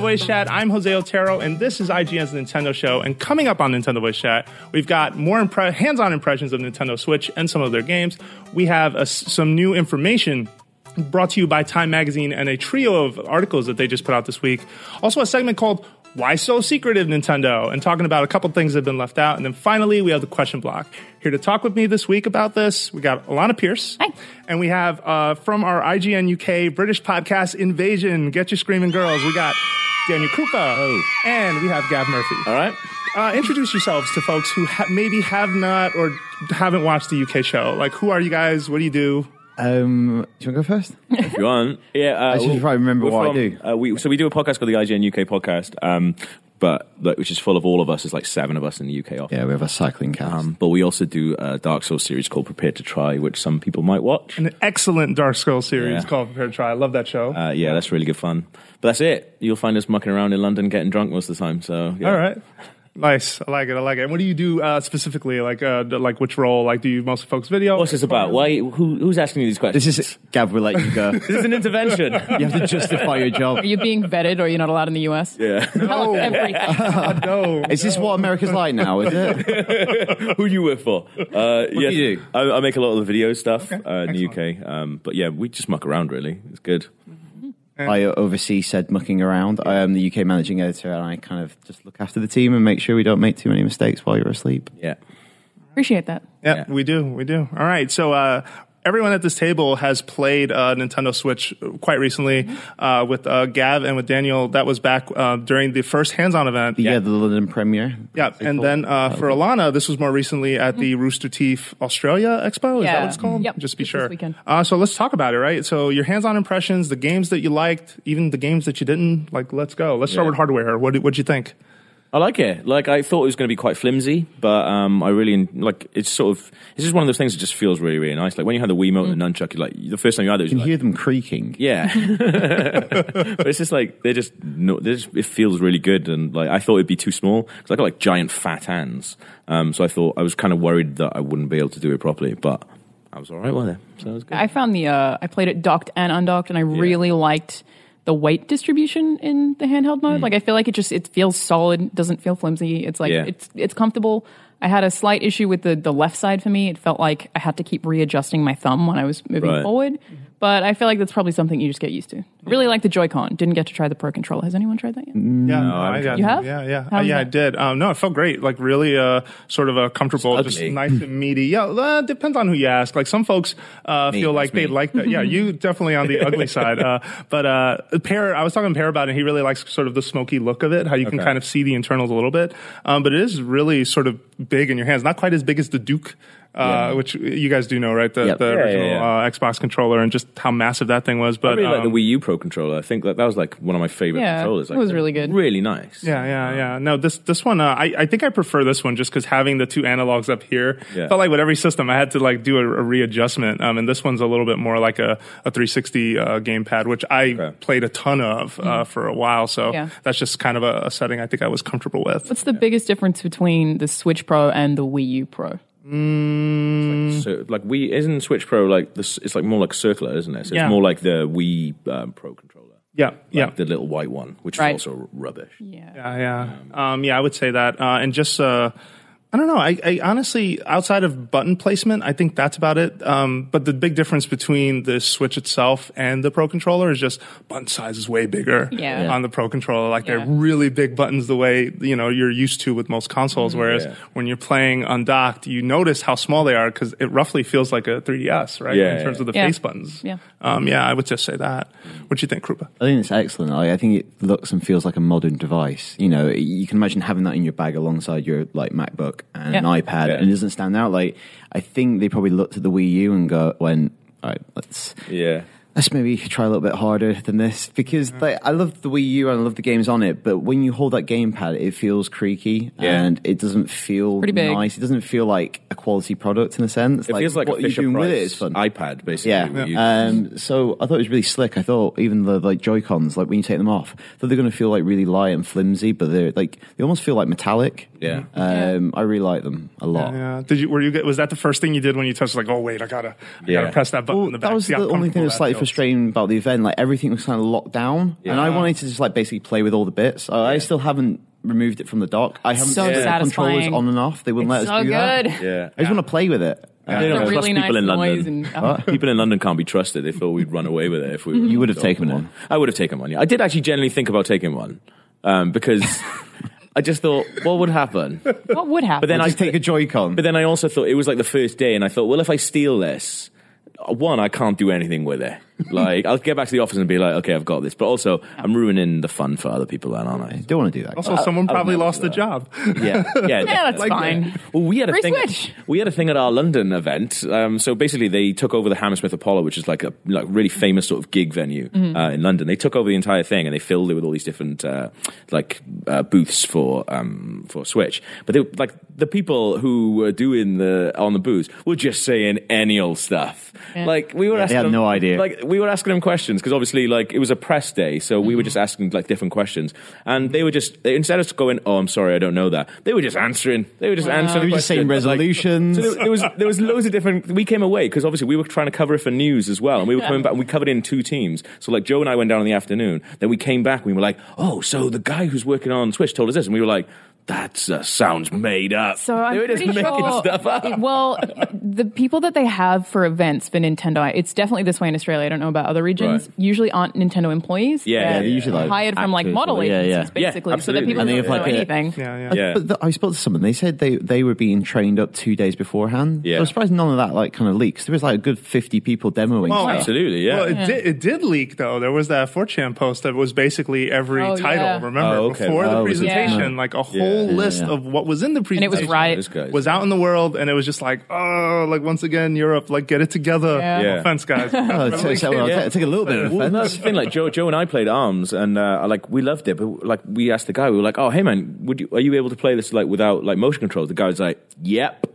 Nintendo Voice Chat. I'm Jose Otero, and this is IGN's Nintendo Show. And coming up on Nintendo Voice Chat, we've got more impre- hands-on impressions of Nintendo Switch and some of their games. We have a, some new information brought to you by Time Magazine and a trio of articles that they just put out this week. Also, a segment called why so secretive, Nintendo? And talking about a couple things that have been left out. And then finally, we have the question block. Here to talk with me this week about this, we got Alanah Pearce. Hi. And we have uh, from our IGN UK British podcast Invasion, Get Your Screaming Girls, we got Daniel Krupa. Oh. And we have Gav Murphy. All right. Uh, introduce yourselves to folks who ha- maybe have not or haven't watched the UK show. Like, who are you guys? What do you do? Um, do you want to go first? if you want. Yeah, uh, I should probably remember we're what I do. Uh, we, so we do a podcast called the IGN UK podcast, um, but like, which is full of all of us. There's like seven of us in the UK office. Yeah, we have a cycling cast. Um, but we also do a Dark Souls series called Prepare to Try, which some people might watch. An excellent Dark Scrolls series Yeah. called Prepare to Try. I love that show. Uh, yeah, that's really good fun. But that's it. You'll find us mucking around in London, getting drunk most of the time. So yeah. All right. Nice. I like it. I like it. And what do you do uh, specifically? Like, uh, d- like which role? Like, do you mostly focus video? What's this about? Why? Who, who's asking you these questions? This is Gav. We'll let you go. This is an intervention. you have to justify your job. Are you being vetted or are you not allowed in the US? yeah. Tell us everything. no. Is this what America's like now? Is it? Who do you work for? Uh, do you do? I, I make a lot of the video stuff uh, in the UK. Um, but yeah, we just muck around. Really, it's good. I oversee said mucking around. I am the UK managing editor, and I kind of just look after the team and make sure we don't make too many mistakes while you're asleep. Yeah. Appreciate that. Yeah, Yeah. we do. We do. All right. So, uh, everyone at this table has played uh, Nintendo Switch quite recently uh, with uh, Gav and with Daniel. That was back uh, during the first hands-on event. Yeah, the London premiere. Yeah, and then uh, for Alanah, this was more recently at the Rooster Teeth Australia Expo. Is that Yeah. what it's called? Yep, Just be just sure. Uh, so let's talk about it, right? So your hands-on impressions, the games that you liked, even the games that you didn't. Like, let's go. Let's start with hardware. What did you think? I like it. Like I thought it was going to be quite flimsy, but um, I really like. It's sort of. It's just one of those things that just feels really, really nice. Like when you had the Wiimote and the nunchuck, you're like the first time you had it, You can like, hear them creaking. yeah. but it's just like they're just no. They're just, it feels really good, and like I thought it'd be too small because I got like giant fat hands. Um, so I thought I was kind of worried that I wouldn't be able to do it properly, but I was all right with it. So it was good. I found the uh, I played it docked and undocked, and I really liked the weight distribution in the handheld mode. Mm. Like I feel like it just it feels solid, doesn't feel flimsy. It's like Yeah. it's it's comfortable. I had a slight issue with the the left side for me. It felt like I had to keep readjusting my thumb when I was moving Right. forward. Mm-hmm. But I feel like that's probably something you just get used to. I really like the Joy-Con. Didn't get to try the Pro Controller. Has anyone tried that yet? Yeah, no, I I got You have? Yeah, yeah, How's Uh, yeah. I that? did. Um, no, it felt great. Like really, uh, sort of a comfortable, It's just ugly. nice and meaty. Yeah, uh, depends on who you ask. Like some folks uh, Me, feel like that's they like that. Yeah, you definitely on the ugly side. Uh, but uh, Peer, I was talking to Peer about it. and He really likes sort of the smoky look of it. How you can Okay. kind of see the internals a little bit. Um, but it is really sort of big in your hands. Not quite as big as the Duke. Uh, which you guys do know, right? The, Yep. the Yeah, yeah, original yeah. Uh, Xbox controller and just how massive that thing was. I But really like the um, Wii U Pro controller. I think that that was like one of my favorite Yeah, controllers. it was really good. Really nice. Yeah, yeah, yeah. No, this this one, uh, I I think I prefer this one just because having the two analogs up here Yeah. felt like with every system I had to like do a, a readjustment. Um, and this one's a little bit more like a, a 360 uh, gamepad, which I Okay. played a ton of uh, for a while. So Yeah. that's just kind of a, a setting I think I was comfortable with. What's the biggest difference between the Switch Pro and the Wii U Pro? So like Wii isn't Switch Pro like this? It's like more like circular, isn't it? So Yeah. it's more like the Wii um, Pro controller. Yeah, Like yeah. the little white one, which Right. is also rubbish. Yeah. Yeah, yeah, um, yeah. I would say that, uh, and just uh, I don't know. I, I honestly, outside of button placement, I think that's about it. Um, but the big difference between the Switch itself and the Pro controller is just button size is way bigger Yeah. on the Pro controller. Like Yeah. they're really big buttons, the way you know you're used to with most consoles. Whereas Yeah. when you're playing undocked, you notice how small they are because it roughly feels like a 3DS, right? Yeah, in terms yeah. of the Yeah. face buttons. Yeah. Um, yeah, I would just say that. What do you think, Krupa? I think it's excellent. I, I think it looks and feels like a modern device. You know, you can imagine having that in your bag alongside your like MacBook and an iPad, Yeah. and it doesn't stand out. Like I think they probably looked at the Wii U and go, "When all right, let's Yeah. Let's maybe try a little bit harder than this because like, I love the Wii U and I love the games on it, but when you hold that gamepad, it feels creaky Yeah. and it doesn't feel Pretty nice. It doesn't feel like a quality product in a sense. It feels like what a you're Fisher doing Price with it is fun. iPad, basically. Yeah. with you. Um, so I thought it was really slick. I thought even the like Joy Cons, like when you take them off, I thought they're going to feel like really light and flimsy, but they're like they almost feel like metallic. Yeah. Um, I really like them a lot. Yeah. Did you? Were you? Was that the first thing you did when you touched? Like, oh wait, I gotta, I Yeah. gotta press that button Well, in the back. that was See the only thing comfortable that was slightly feels. Frustrating about the event. Like everything was kind of locked down, and I wanted to just like basically play with all the bits. I I still haven't removed it from the dock. I haven't So set the controllers on and off. They wouldn't It's let us so do that. yeah. I just want to play with it. Uh, They It's don't a trust really nice people in London. and oh, People in London can't be trusted. They thought we'd run away with it if we. You would have taken one. I would have taken one. Yeah, I did actually generally think about taking one um, because I just thought, what would happen? what would happen? But then I just take a Joy-Con. But then I also thought it was like the first day, and I thought, well, if I steal this, one, I can't do anything with it. Like, I'll get back to the office and be like, okay, I've got this. But also, I'm ruining the fun for other people, then, aren't I? don't want to do that. Also, someone I would probably never lost do the job. Yeah, yeah, yeah, that's Like fine. Well, we had a Free thing. Switch. We had a thing at our London event. Um, so basically, they took over the Hammersmith Apollo, which is like a like really famous sort of gig venue Mm-hmm. uh, in London. They took over the entire thing and they filled it with all these different uh, like uh, booths for um, for Switch. But they, like the people who were doing the on the booths were just saying any old stuff. Yeah. Like we were, they asking had them- no idea. Like we were asking them questions because obviously, like, it was a press day, so we were Mm-hmm. just asking like different questions, and they were just they, instead of going, "Oh, I'm sorry, I don't know that," they were just answering. They were just answering. They were the just saying question. Like, resolutions. so there, there was there was loads of different. We came away because obviously we were trying to cover it for news as well, and we were coming back. and We covered it in two teams. So like Joe and I went down in the afternoon. Then we came back. and We were like, "Oh, so the guy who's working on Switch told us this," and we were like. That uh, sounds made up. So I'm they were just pretty making sure. stuff up. Well, the people that they have for events for Nintendo, it's definitely this way in Australia. I don't know about other regions. Right. Usually aren't Nintendo employees. Yeah, They're yeah, they're usually like hired from like actors model yeah, agencies, yeah. Yeah, basically. so absolutely. that people And they don't have like know a- anything. Yeah, yeah. Uh, But the, I spoke to someone. They said they, they were being trained up two days beforehand. Yeah. I was surprised none of that like kind of leaks. There was like a good fifty people demoing. Well. Absolutely, yeah. Well, it, did, it did leak though. There was that 4chan post that was basically every Oh, title. yeah. Remember Oh, okay. before the Oh, was it? presentation, Yeah. like a whole Yeah. list Yeah, yeah. of what was in the And it was right. This guy. was out in the world, and it was just like, oh, like once again, Europe, like get it together. Yeah. Yeah. Offense, guys. Oh, it's- it's- well, Yeah. I take a little bit of Well, offense. that's the thing. Like Joe, Joe and I played Arms, and uh, like we loved it. But like we asked the guy, we were like, "Oh, hey man, would you are you able to play this like without like motion controls?" The guy was like, "Yep."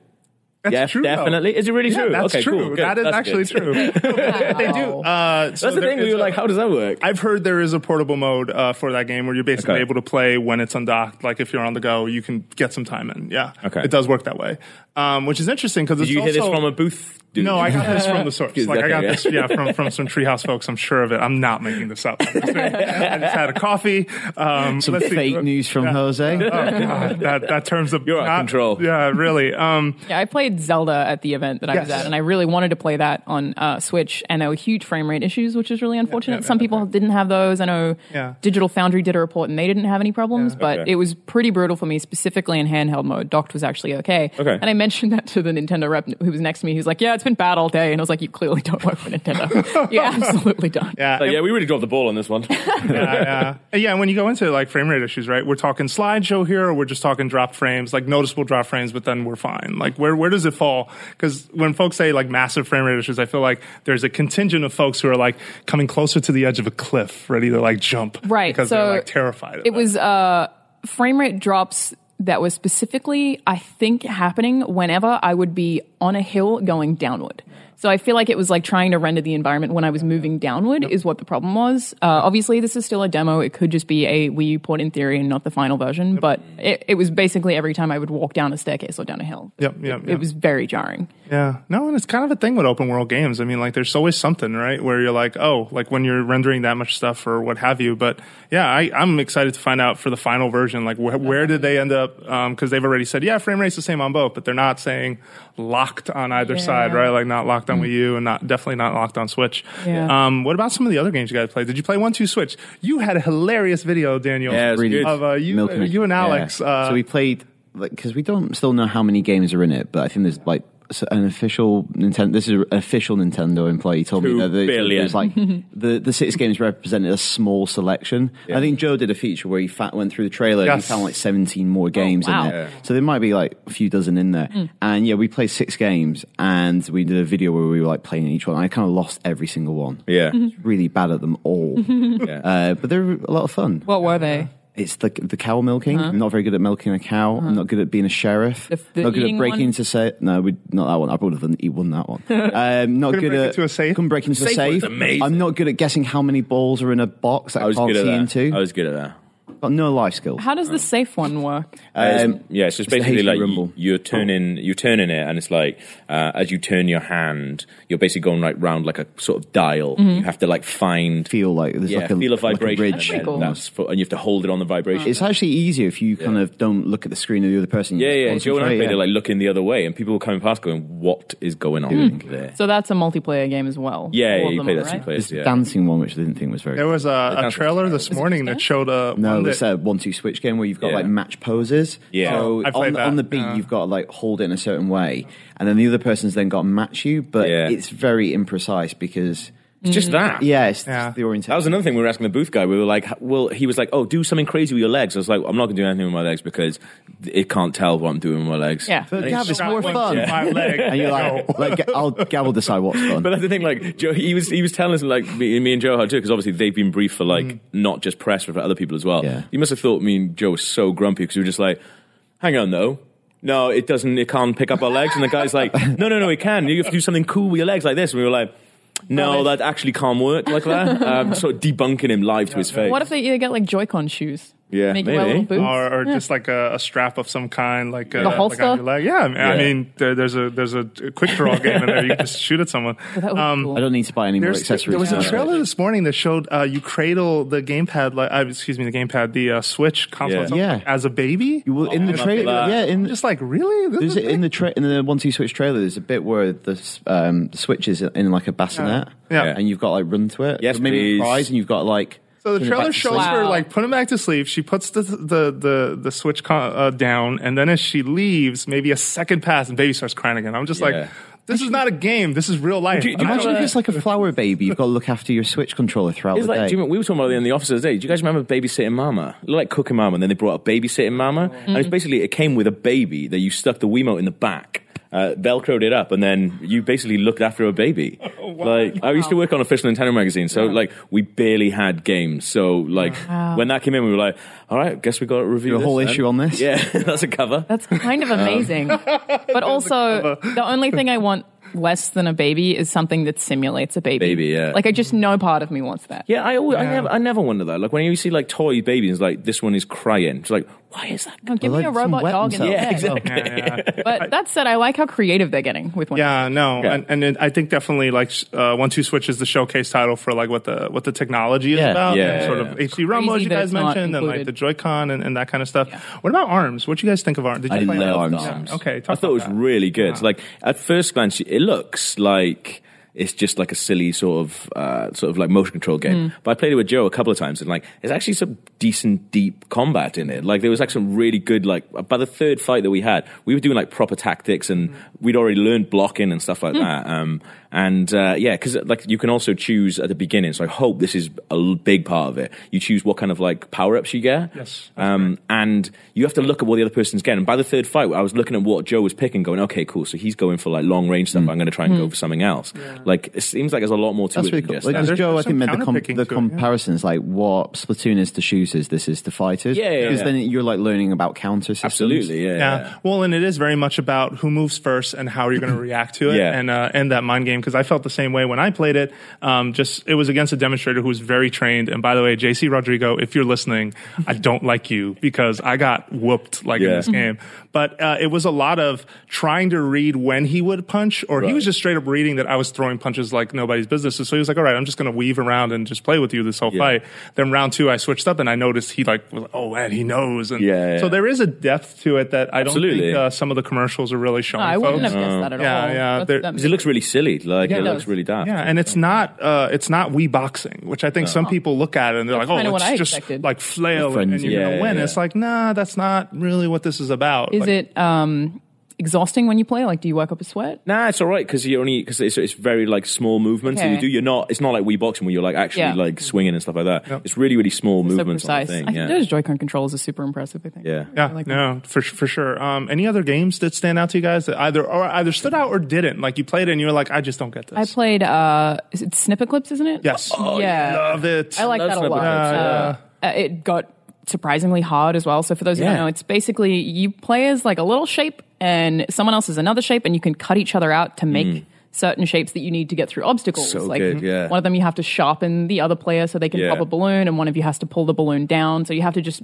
That's Yes, true, though. definitely. Is it really Yeah, true? That's okay, true. cool. That is That's actually good. true. they do. Uh, so That's the thing. We is were a- like, "How does that work?" I've heard there is a portable mode uh, for that game where you're basically Okay. able to play when it's undocked. Like if you're on the go, you can get some time in. Yeah, Okay. it does work that way, um, which is interesting because Did it's you hear also, this from a booth? Dude? No, I got this from the source. Excuse Like I got guy, this, yeah. yeah, from from some Treehouse folks. I'm sure of it. I'm not making this up. I just had a coffee. Um, Some let's see. fake news from Jose. Oh god, that that terms of You're out of control. Yeah, really. Um, Yeah, I played Zelda at the event that I was at, and I really wanted to play that on uh, Switch, and there were huge frame rate issues, which is really unfortunate. yeah, Some yeah, people didn't have those. I know Yeah. Digital Foundry did a report, and they didn't have any problems, but Okay. it was pretty brutal for me, specifically in handheld mode. Docked was actually okay. Okay. And I mentioned that to the Nintendo rep who was next to me. He was like, "Yeah, it's been bad all day," and I was like, "You clearly don't work for Nintendo. you absolutely don't." yeah, Like, yeah, we really dropped the ball on this one. yeah, yeah. And yeah, and when you go into like frame rate issues, right? We're talking slideshow here, or we're just talking drop frames, like noticeable drop frames, but then we're fine. Like where where does it fall? Because when folks say like massive frame rate issues, I feel like there's a contingent of folks who are like coming closer to the edge of a cliff, ready to like jump, Right, Because so they're like terrified. Of It was uh, frame rate drops that was specifically, I think, happening whenever I would be on a hill going downward. So I feel like it was like trying to render the environment when I was moving downward is what the problem was. Uh, obviously, this is still a demo. It could just be a Wii U port in theory and not the final version. But it, it was basically every time I would walk down a staircase or down a hill. Yep, yep, It, yep. it was very jarring. Yeah. No, and it's kind of a thing with open world games. I mean, like, there's always something, right? Where you're like, oh, like when you're rendering that much stuff or what have you. But yeah, I, I'm excited to find out for the final version, like, wh- where did they end up? Because they've already said, yeah, frame rate's the same on both, but they're not saying locked on either Yeah. side, right? Like, not locked on Wii U and not definitely not locked on Switch. Yeah. Um, what about some of the other games you guys played? Did you play One Two Switch? You had a hilarious video, Daniel. Yeah, it was Of uh, you, milking it. you and Yeah. Alex. Uh, so we played because we don't still know how many games are in it, but I think there's like s- an official Nintendo. This is an official Nintendo employee told Two me that the, billion. there's like the the six games represented a small selection. I think Joe did a feature where he fa- went through the trailer and he found like 17 more games wow. in there. So there might be like a few dozen in there. And yeah, we played six games and we did a video where we were like playing each one. I kind of lost every single one. yeah, Really bad at them all. yeah. Uh, but they're a lot of fun. What were they? It's the the cow milking. I'm not very good at milking a cow. I'm not good at being a sheriff. The- the not good at breaking one? into safe. No, we, not that one. I would have done, He won that one. Um, not Couldn't good break at into a safe? Couldn't break into a Safe was safe. amazing. I'm not good at guessing how many balls are in a box that I I, was can't good at see into. I was good at that. Got no life skills. How does the safe one work? Um, yeah, so it's the basically Hasty like Rumble. you, you're turning you're turning it, and it's like uh, as you turn your hand, you're basically going like round like a sort of dial. You have to like find feel like there's yeah, like a feel a like a vibration, ridge. and, then that's for, and you have to hold it on the vibration. It's actually easier if you kind of don't look at the screen of the other person. Yeah, yeah. Joe and I concentrate, played yeah. it like looking the other way, and people were coming past, going, "What is going on there?" So that's a multiplayer game as well. Yeah, All yeah, of you them play are, that two right? players. There's the Yeah. dancing one, which I didn't think was very. there was a, a sounds trailer this morning that showed a No, one it's a one-two switch game where you've got Yeah. like match poses. Yeah. So I played on, that, on the beat, yeah. you've got to like hold it in a certain way, and then the other person's then got to match you. But Yeah. it's very imprecise because It's just mm. that. yeah, it's Yeah. the orientation. That was another thing we were asking the booth guy. We were like, well, he was like, oh, do something crazy with your legs. I was like, I'm not going to do anything with my legs because it can't tell what I'm doing with my legs. Yeah. But And Gav, it's- it's more fun. to my leg. And you're like, like I'll Gav will decide what's fun. But that's the thing, like Joe, he was he was telling us like me, me and Joe how to because obviously they've been briefed for like mm. not just press but for other people as well. Yeah. You must have thought me and Joe were so grumpy because we were just like, hang on though. No, it doesn't. It can't pick up our legs. And the guy's like, no, no, no, it can. You have to do something cool with your legs like this. And we were like, no, that actually can't work like that. Um, sort of debunking him live to his face. What if they either get like Joy-Con shoes? Yeah, Make you maybe. little boots? or, or just like a, a strap of some kind, like, a, The like holster? on your leg. Yeah, I mean, I mean there, there's a there's a quick draw game in there. You can just shoot at someone. That would Um, cool. I don't need to buy any more accessories. there was a for that. trailer this morning that showed uh, you cradle the gamepad, like, uh, excuse me, the gamepad, the uh, Switch console Yeah. Yeah. as a baby. You will, in the Oh, trailer, yeah, in just like, really? This There's is a, in the tra- in the one two switch trailer. There's a bit where the s- um, the switch is in like a bassinet, Yeah. Yeah. and you've got like run to it. Yes, So maybe please. prize, and you've got like. So the turn it back trailer shows sleep. her like putting him back to sleep. She puts the the the, the switch con- uh, down, and then as she leaves, maybe a second pass, and baby starts crying again. I'm just Yeah. like, this is not a game. This is real life. Do you- do you I Imagine don't- if it's like a flower baby. You've got to look after your switch controller throughout It's the like, day. do you remember, we were talking about it in the office the other day. Do you guys remember babysitting mama? Like cooking mama, and then they brought a babysitting mama, and it's basically it came with a baby that you stuck the Wiimote in the back. Uh, velcroed it up, and then you basically looked after a baby. Like I used to work on official Nintendo magazine, so like we barely had games. So like when that came in, we were like, "All right, guess we got to review Do a whole then." issue on this? Yeah, that's a cover. That's kind of amazing. but also, the only thing I want less than a baby is something that simulates a baby. Baby, yeah. Like, I just no part of me wants that. Yeah, I always, I never, I never wonder that. Like when you see like toy babies, like this one is crying. It's like, why is that? No, give Well, me a robot wet dog in the themselves. Yeah, bed. exactly. Yeah, yeah. But that said, I like how creative they're getting with one. Yeah, no, Yeah. and, and it, I think definitely like uh, one two switch is the showcase title for like what the what the technology is Yeah. about, Yeah, and yeah, sort yeah. of HD Rumble, as you guys mentioned, and like the Joy-Con and, and that kind of stuff. What about Arms? What do you guys think of Arms? Did you I play love Arms? Arms. Yeah. Okay, I talk thought it was that. really good. Like at first glance, it looks like it's just like a silly sort of uh, sort of like motion control game. But I played it with Joe a couple of times, and like there's actually some decent deep combat in it. Like there was like some really good like by the third fight that we had, we were doing like proper tactics, and we'd already learned blocking and stuff like that. Um, and uh, yeah, because like you can also choose at the beginning. So I hope this is a big part of it. You choose what kind of like power ups you get. Yes, Um, and you have to look at what the other person's getting. And by the third fight, I was looking at what Joe was picking, going, okay, cool. So he's going for like long range stuff. I'm going to try and go for something else. Like it seems like there's a lot more to That's it really than cool. just Like, that. because there's- Joe, I there's think, some made the, com- counterpicking the to it, yeah. comparisons like what Splatoon is to shooters, this is to fighters. Yeah, yeah, Because yeah. then you're like learning about counter systems. Absolutely, yeah. Yeah. Well, and it is very much about who moves first and how you're going to react to it, Yeah. and uh, and that mind game. Because I felt the same way when I played it. Um, just it was against a demonstrator who was very trained. And by the way, JC Rodrigo, if you're listening, I don't like you because I got whooped like in Yeah. this game. But uh, it was a lot of trying to read when he would punch, or he was just straight up reading that I was throwing punches like nobody's business. So he was like, "All right, I'm just going to weave around and just play with you this whole Yeah. fight." Then round two, I switched up and I noticed he like was, "Oh man, he knows." And Yeah, yeah. so there is a depth to it that I don't think uh, some of the commercials are really showing. No, I wouldn't folks. have guessed that at Yeah, all. yeah, That's- there- that Because it looks really silly. Like Yeah, it it looks really daft. Yeah, and it's not uh, it's not Wii boxing, which I think some people look at it and they're That's like, "Oh, it's I just expected. like flail The and you're Yeah, gonna win." yeah. It's like, nah, that's not really what this is about. Is Like, it um, exhausting when you play? Like, do you work up a sweat? Nah, it's all right because you only because it's, it's very like small movements that you do. You're not. It's not like Wii boxing where you're like actually Yeah. like swinging and stuff like that. It's really really small So movements on the precise. thing. I think those Joy-Con controls are super impressive. I think. yeah. Yeah, I like no, for for sure. Um, any other games that stand out to you guys that either or either stood out or didn't? Like you played it and you were like, I just don't get this. I played. Uh, is it Snipperclips? Isn't it? yes, Oh, yeah. love it. I like Love that a lot. Clips, Uh, uh, it got surprisingly hard as well. So for those who Yeah. don't know, it's basically you play as like a little shape and someone else is another shape, and you can cut each other out to make. Mm. Certain shapes that you need to get through obstacles. So like good, yeah. one of them, you have to sharpen the other player so they can Yeah. pop a balloon, and one of you has to pull the balloon down. So you have to just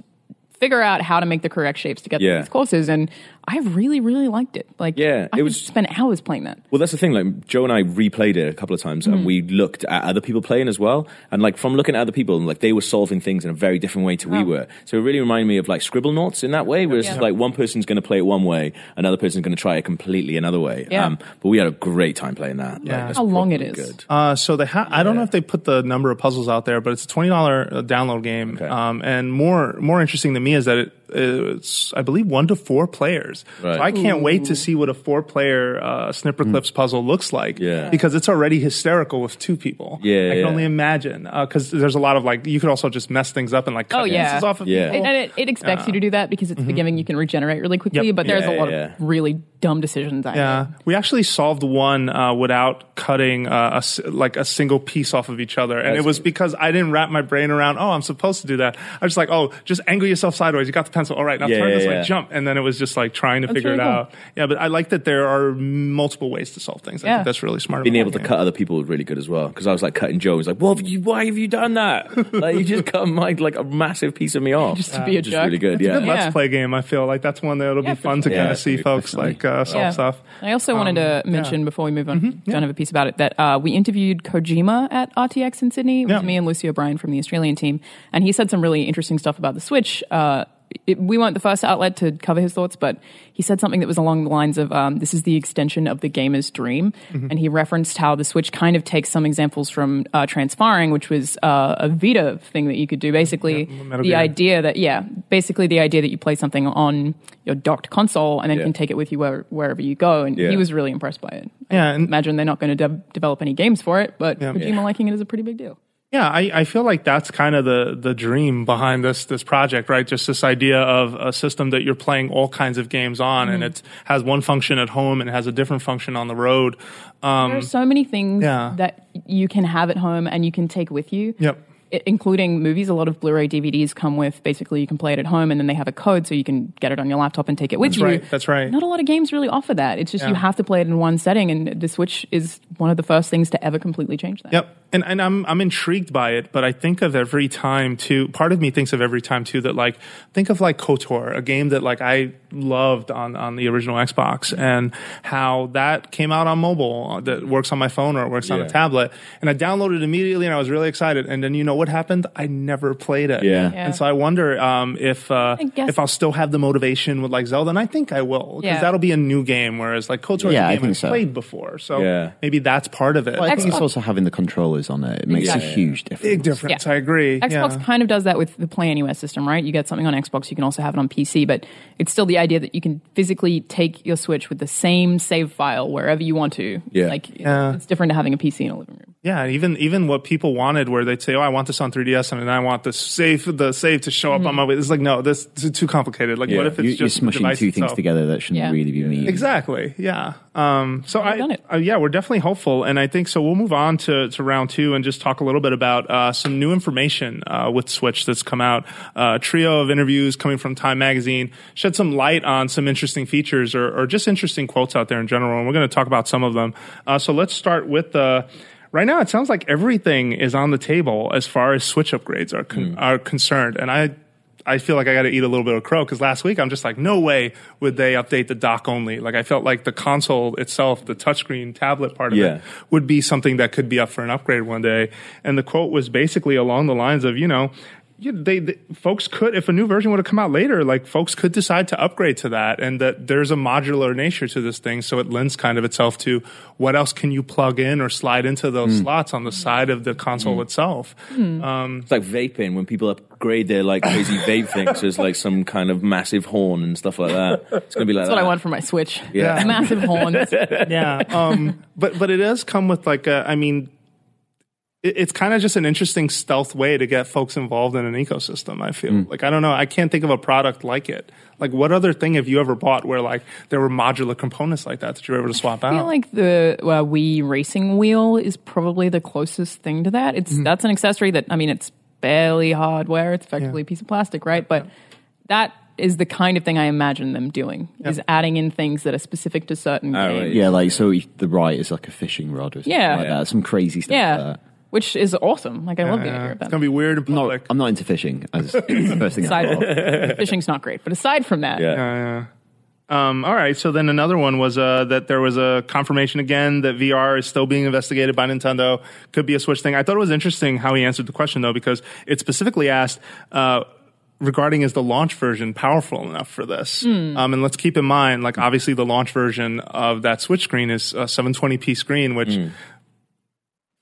figure out how to make the correct shapes to get Yeah. through these courses. And I really, really liked it. Like, Yeah, I it could was- spend hours playing that. Well, that's the thing. Like Joe and I replayed it a couple of times, Mm. and we looked at other people playing as well. And like from looking at other people, like they were solving things in a very different way to we Oh. were. So it really reminded me of like Scribblenauts in that way, where it's Yeah. just like one person's going to play it one way, another person's going to try it completely another way. Yeah. Um, but we had a great time playing that. Yeah. Like, it's How long it is? Good. Uh, so they ha- I don't know if they put the number of puzzles out there, but it's a twenty dollar download game. Okay. Um, and more more interesting to me is that it, it's I believe one to four players. Right. So I can't wait to see what a four player uh, Snipperclips puzzle looks like. Hmm. Yeah. Because it's already hysterical with two people. Yeah, I can yeah. only imagine because there's a lot of like you could also just mess things up and like cut Oh, yeah. pieces off of Yeah. people. It, and it, it expects you to do that because it's the giving you can regenerate really quickly, Mm-hmm. Yep. but there's Yeah, a lot yeah. of really dumb decisions. I Yeah, made. we actually solved one uh, without cutting uh, a s like a single piece off of each other, and That's it was good. because I didn't wrap my brain around. Oh, I'm supposed to do that. I was just like, oh, just angle yourself sideways. You got the pencil. All right, now Yeah, turn yeah, this way, jump, and then it was just like trying to That's figure it cool. out. Yeah, but I like that there are multiple ways to solve things. I Yeah. think that's really smart. Being able to game. cut other people was really good as well because I was like cutting Joe. He's like, "Well, you, why have you done that? like you just cut my like a massive piece of me off." Just to be a Which is jerk. really good. It's a Yeah, good Yeah. let's play game. I feel like that's one that'll Yeah, be for fun to kind Yeah, of see folks definitely. like uh, Yeah. stuff. I also wanted to mention before we move on, don't have a piece about it, that uh, we interviewed Kojima at RTX in Sydney. It was Yeah. me and Lucy O'Brien from the Australian team, and he said some really interesting stuff about the Switch. Uh, it, we weren't the first outlet to cover his thoughts, but he said something that was along the lines of um, this is the extension of the gamer's dream. And he referenced how the Switch kind of takes some examples from uh, Transfarring, which was uh, a Vita thing that you could do. Basically, Metal the idea that, yeah, basically the idea that you play something on your docked console and then Yeah. can take it with you where, wherever you go. And Yeah. he was really impressed by it. Yeah, and Imagine they're not going to de- develop any games for it, but Yeah. Kojima liking it is a pretty big deal. Yeah, I, I feel like that's kind of the the dream behind this this project, right? Just this idea of a system that you're playing all kinds of games on, and it has one function at home and it has a different function on the road. Um, There are so many things yeah. that you can have at home and you can take with you. Yep. I- including movies. A lot of Blu-ray DVDs come with basically you can play it at home and then they have a code so you can get it on your laptop and take it with That's you. right, that's right. Not a lot of games really offer that. It's just you have to play it in one setting, and the Switch is one of the first things to ever completely change that. Yep. And and I'm I'm intrigued by it, but I think of every time too part of me thinks of every time too that like think of like KOTOR, a game that like I loved on on the original Xbox and how that came out on mobile that works on my phone or it works on a tablet. And I downloaded it immediately and I was really excited. And then you know what happened? I never played it. Yeah. Yeah. And so I wonder um, if uh, I if I'll still have the motivation with like Zelda, and I think I will because Yeah. that'll be a new game. Whereas like KOTOR is Yeah, I a game think I've so. played before, so Yeah. maybe that's part of it. Well, I think it's also having the controllers on it. It makes Exactly. a huge difference. Big difference. Yeah. I agree. Xbox yeah. kind of does that with the Play Anywhere system, right? You get something on Xbox, you can also have it on PC, but it's still the idea that you can physically take your Switch with the same save file wherever you want to. Yeah. Like, Yeah. it's different to having a PC in a living room. Yeah, even even what people wanted, where they'd say, "Oh, I want this on 3DS, and I want the save the save to show up on my way." It's like, no, this is too complicated. Like, Yeah. what if it's You, you're just the smushing device two things together that shouldn't Yeah. really be me. Exactly. Yeah. Um, so I, done it. uh, yeah, we're definitely hopeful, and I think so. We'll move on to, to round two and just talk a little bit about uh, some new information uh, with Switch that's come out. Uh, a trio of interviews coming from Time Magazine shed some light on some interesting features or, or just interesting quotes out there in general, and we're going to talk about some of them. Uh, so let's start with the. Right now, it sounds like everything is on the table as far as Switch upgrades are con- mm. are concerned, and I I feel like I got to eat a little bit of crow because last week I'm just like, no way would they update the dock only. Like I felt like the console itself, the touchscreen tablet part of Yeah. it, would be something that could be up for an upgrade one day. And the quote was basically along the lines of, you know. You, they, they folks could if a new version would have come out later like folks could decide to upgrade to that and that there's a modular nature to this thing so it lends kind of itself to what else can you plug in or slide into those hmm. slots on the side of the console hmm. itself hmm. Um, It's like vaping when people upgrade their like crazy vape things as like some kind of massive horn and stuff like that. It's gonna be like That's what. I want for my Switch. Yeah. Massive horns. yeah um but but it does come with like a i mean it, it's kind of just an interesting stealth way to get folks involved in an ecosystem i feel like i don't know i can't think of a product like it like what other thing have you ever bought where like there were modular components like that that you were able to swap out? I feel out like the uh, Wii racing wheel is probably the closest thing to that. It's Mm-hmm. that's an accessory that I mean, it's barely hardware. It's effectively a piece of plastic, right? But that is the kind of thing I imagine them doing is adding in things that are specific to certain Oh, games. Yeah, like so the right is like a fishing rod or something Yeah. like Yeah. that. Some crazy stuff Yeah, like that. Which is awesome. Like I love the idea Uh, of it's gonna be weird in No, public I'm not into fishing. As the first thing I Aside, fishing's not great, but aside from that, Yeah. Um, all right. So then another one was uh, that there was a confirmation again that VR is still being investigated by Nintendo. Could be a Switch thing. I thought it was interesting how he answered the question though, because it specifically asked. Uh, regarding is the launch version powerful enough for this um, and let's keep in mind like obviously the launch version of that switch screen is a 720p screen which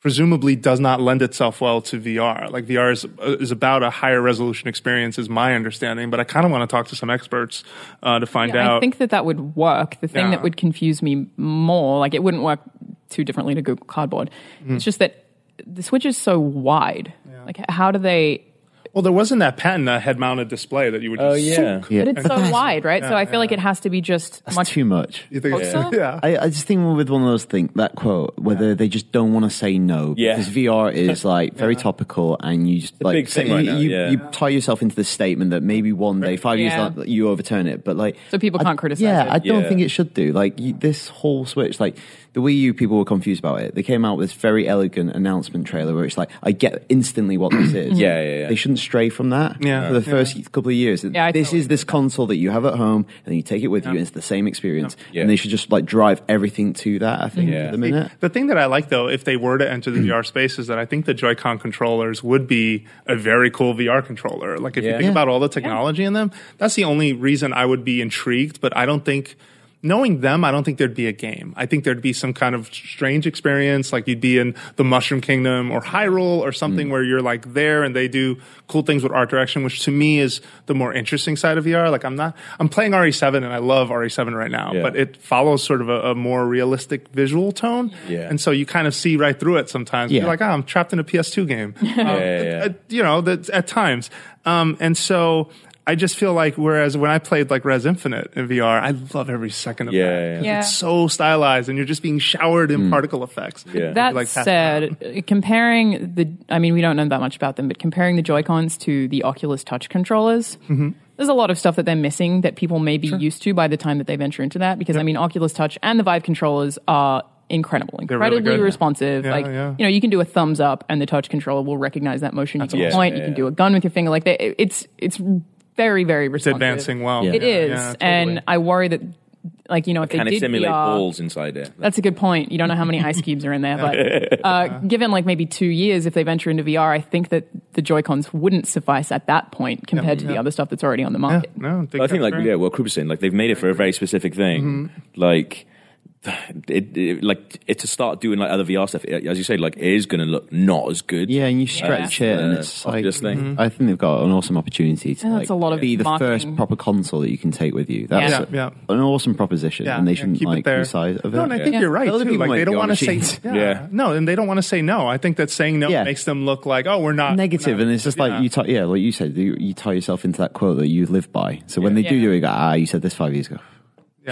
presumably does not lend itself well to VR. Like VR is is about a higher resolution experience, is my understanding. But I kind of want to talk to some experts uh, to find Yeah, out. I think that that would work. The thing Yeah. that would confuse me more, like it wouldn't work too differently to Google Cardboard. Mm-hmm. It's just that the Switch is so wide. Like, how do they? Well, there wasn't that patent uh, head-mounted display that you would. Just Oh, yeah. soak. Yeah. But it's so wide, right? so I feel like it has to be just That's much too much. You think it's- closer. yeah. I, I just think with one of those things, that quote, whether they just don't want to say no, Yeah. because VR is like very topical, and you just like big thing you, right now, you, yeah. you tie yourself into the statement that maybe one day, five years Yeah. down, you overturn it, but like So people can't criticize Yeah, it. I don't Yeah. think it should do. Like you, this whole Switch, like the Wii U, people were confused about it. They came out with this very elegant announcement trailer where it's like, I get instantly what this is. Yeah, yeah, yeah. They shouldn't stray from that. Yeah. for the first couple of years. Yeah, I this totally is this console that you have at home, and you take it with you, and it's the same experience. Yeah. And they should just like drive everything to that. I think Yeah. at the minute. The thing that I like though, if they were to enter the VR space, is that I think the Joy-Con controllers would be a very cool VR controller. Like if you think Yeah. about all the technology in them, that's the only reason I would be intrigued. But I don't think. Knowing them, I don't think there'd be a game. I think there'd be some kind of strange experience, like you'd be in the Mushroom Kingdom or Hyrule or something where you're like there and they do cool things with art direction, which to me is the more interesting side of VR. Like I'm not, I'm playing RE7 and I love RE7 right now, Yeah. but it follows sort of a, a more realistic visual tone. Yeah. And so you kind of see right through it sometimes. Yeah. You're like, oh, I'm trapped in a PS2 game. Um, yeah, yeah. uh, you know, that at times. Um, and so I just feel like, whereas when I played like Rez Infinite in VR, I love every second of Yeah, that. yeah. Yeah. It's so stylized and you're just being showered in particle effects. Yeah. That Like, said, comparing the, I mean, we don't know that much about them, but comparing the Joy-Cons to the Oculus Touch controllers, Mm-hmm. there's a lot of stuff that they're missing that people may be used to by the time that they venture into that. Because I mean, Oculus Touch and the Vive controllers are incredible, They're really incredibly responsive. Yeah, like, yeah. you know, you can do a thumbs up and the touch controller will recognize that motion. You can awesome. point, Yeah, you can do a gun with your finger. Like, they, it's, it's very, very It's responsive. advancing well. Yeah. It is. Yeah, totally. And I worry that, like, you know, if they Can they it did simulate VR, balls inside it? that's a good point. You don't know how many ice cubes are in there, but uh, given like maybe two years, if they venture into VR, I think that the Joy Cons wouldn't suffice at that point compared to the other stuff that's already on the Yeah, market. no, I think, I think like great. yeah, well, Krupa's saying, like they've made it for a very specific thing. Like it, it, like it to start doing like other VR stuff, it, as you say, like it is going to look not as good. Yeah, and you stretch it, and it's like Oculus thing. I think they've got an awesome opportunity to Yeah, like, that's a lot of be the marketing. first proper console that you can take with you. That's Yeah, a- yeah. an awesome proposition, Yeah, and they shouldn't keep like there. lose sight of it. No, and I think Yeah. you're right Other too. people Like they be don't on want to say yeah. Yeah. no, and they don't want to say no. I think that saying no Yeah. makes them look like oh we're not negative, we're not- and it's just like you, tie, yeah, like you said, you, you tie yourself into that quote that you live by. So when they do Yeah. do it, you go, ah, you said this five years ago.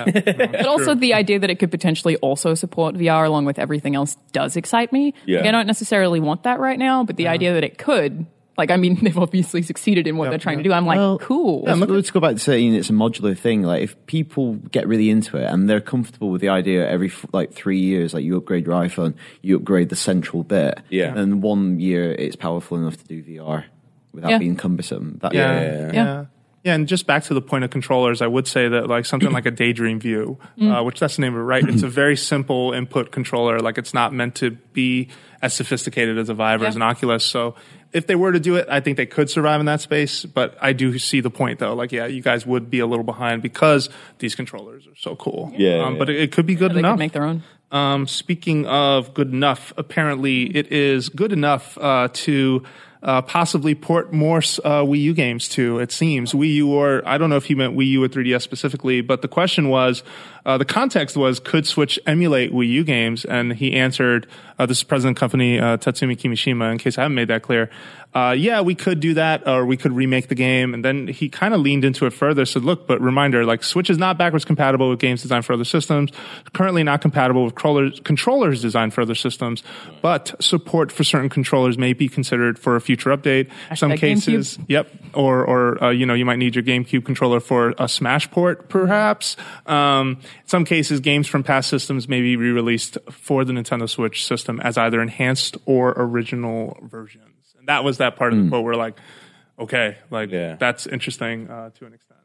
Yeah, no, But also true. the idea that it could potentially also support VR along with everything else does excite me. Yeah. Like, I don't necessarily want that right now, but the idea that it could, like, I mean, they've obviously succeeded in what Yeah, they're trying yeah. to do. I'm like, Well, cool. Let's, let's go back to saying it's a modular thing. Like if people get really into it and they're comfortable with the idea, every like three years, like you upgrade your iPhone, you upgrade the central bit. Yeah. And one year it's powerful enough to do VR without Yeah. being cumbersome. That, yeah, Yeah. yeah, Yeah. and just back to the point of controllers, I would say that like something like a Daydream View, uh, which that's the name of it, right? It's a very simple input controller. Like it's not meant to be as sophisticated as a Vive or as an Oculus. So if they were to do it, I think they could survive in that space. But I do see the point though. Like, yeah, you guys would be a little behind because these controllers are so cool. Yeah, um, yeah. but it, it could be good they enough. could make their own. Um, speaking of good enough, apparently it is good enough uh, to uh, possibly port more uh, Wii U games to. It seems Wii U, or I don't know if he meant Wii U or 3DS specifically, but the question was, uh, the context was, could Switch emulate Wii U games? And he answered, uh, this is president company uh, Tatsumi Kimishima. In case I haven't made that clear, uh, yeah, we could do that, or we could remake the game. And then he kind of leaned into it further. Said, look, but reminder, like Switch is not backwards compatible with games designed for other systems. Currently not compatible with controllers, controllers designed for other systems, but support for certain controllers may be considered for a future update. Some Hashtag cases, yep, or or uh, you know you might need your GameCube controller for a Smash port, perhaps. Um, in some cases, games from past systems may be re-released for the Nintendo Switch system as either enhanced or original versions. That was that part of the quote where like, okay, like Yeah. that's interesting uh, to an extent.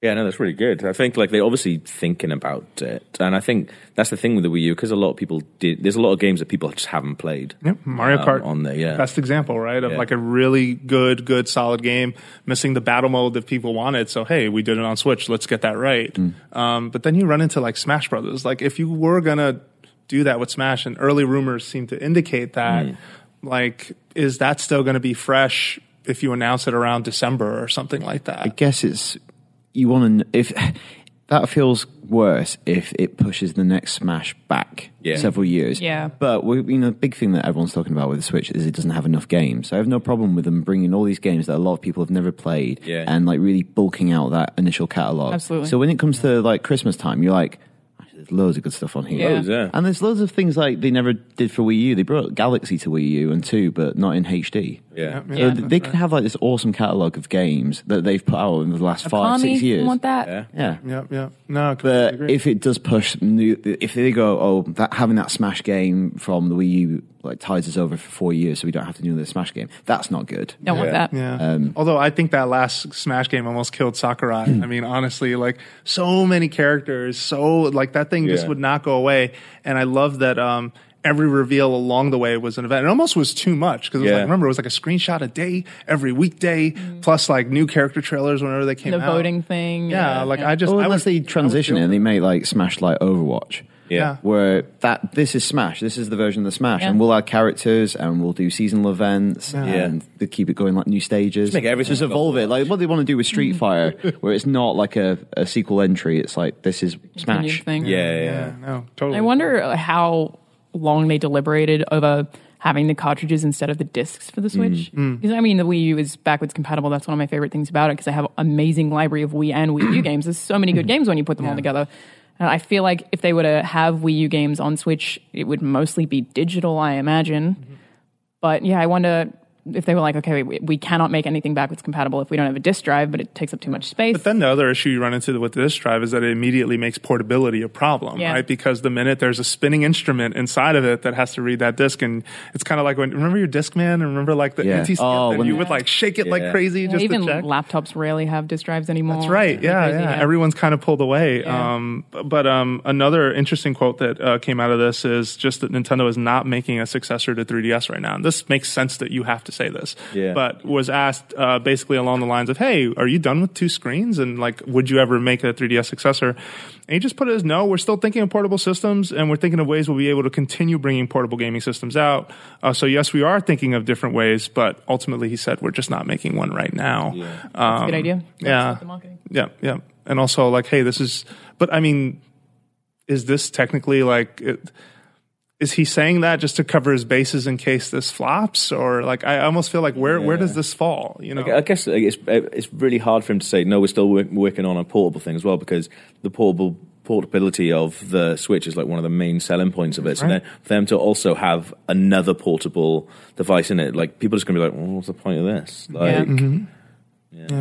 Yeah, no, that's really good. I think like they're obviously thinking about it, and I think that's the thing with the Wii U because a lot of people did. There's a lot of games that people just haven't played. Yep, Mario um, Kart on there. Yeah, best example, right? Of Yeah. like a really good, good, solid game, missing the battle mode that people wanted. So hey, we did it on Switch. Let's get that right. Um, but then you run into like Smash Brothers. Like if you were gonna do that with Smash, and early rumors seem to indicate that, like, is that still going to be fresh if you announce it around December or something like that? I guess it's you want to if that feels worse if it pushes the next Smash back Yeah. several years. Yeah. But we, you know, the big thing that everyone's talking about with the Switch is it doesn't have enough games. So I have no problem with them bringing all these games that a lot of people have never played Yeah. and like really bulking out that initial catalog. Absolutely. So when it comes to like Christmas time, you're like, "Actually, there's loads of good stuff on here. Yeah. Loads, yeah. And there's loads of things like they never did for Wii U. They brought Galaxy to Wii U and two, but not in HD. Yeah. So Yeah. th- they could have like this awesome catalog of games that they've put out in the last five, six years. want that? Yeah. Yeah. Yeah, yep. No, I completely But agree. if it does push new, if they go, oh, that having that Smash game from the Wii U like ties us over for four years, so we don't have to do another Smash game. That's not good. Don't want that. Yeah. Um, Although I think that last Smash game almost killed Sakurai. I mean, honestly, like so many characters, so like that thing just would not go away. And I love that um, every reveal along the way was an event. It almost was too much because Yeah. like, remember it was like a screenshot a day every weekday, plus like new character trailers whenever they came Mm. The out. voting thing. Yeah, like I just or I unless was, they transition it and they make like Smash like Overwatch. Yeah. Where that this is Smash, this is the version of the Smash, Yeah. and we'll add characters and we'll do seasonal events Yeah. and they keep it going like new stages. Just make everything just evolve it, like what they want to do with Street mm-hmm. Fighter, where it's not like a, a sequel entry. It's like this is Continued Smash. thing. Yeah, yeah. Yeah, no, totally. I wonder how long they deliberated over having the cartridges instead of the discs for the mm. Switch. Mm. Because I mean, the Wii U is backwards compatible. That's one of my favorite things about it because I have an amazing library of Wii and Wii U games. There's so many good mm-hmm. games when you put them all together. And I feel like if they were to have Wii U games on Switch, it would mostly be digital, I imagine. Mm-hmm. But yeah, I wonder if they were like, okay, we, we cannot make anything backwards compatible if we don't have a disk drive, but it takes up too much space. But then the other issue you run into with the disk drive is that it immediately makes portability a problem, Yeah. right? Because the minute there's a spinning instrument inside of it that has to read that disk, and it's kind of like when remember your disk man, and remember like the Yeah. anti-skip Oh, and when- you would like shake it like crazy Yeah, just even to check. laptops rarely have disk drives anymore. That's right. Yeah, Crazy, yeah. Everyone's kind of pulled away. Yeah. Um, but um, another interesting quote that uh, came out of this is just that Nintendo is not making a successor to 3DS right now. And this makes sense that you have to say this. Yeah. But was asked uh, basically along the lines of, "Hey, are you done with two screens? And like, would you ever make a 3DS successor?" And he just put it as, "No, we're still thinking of portable systems, and we're thinking of ways we'll be able to continue bringing portable gaming systems out. Uh, so yes, we are thinking of different ways, but ultimately, he said we're just not making one right now." That's a good idea. Yeah. the. Yeah, yeah. And also like, hey, this is but I mean, is this technically like it, is he saying that just to cover his bases in case this flops or like I almost feel like where where does this fall, you know? I guess it's uh, it's really hard for him to say no. We're still working on a portable thing as well because the portable portability of the Switch is like one of the main selling points of it. So Right. then for them to also have another portable device in it, like people are just gonna be like, well, what's the point of this? Like, Yeah,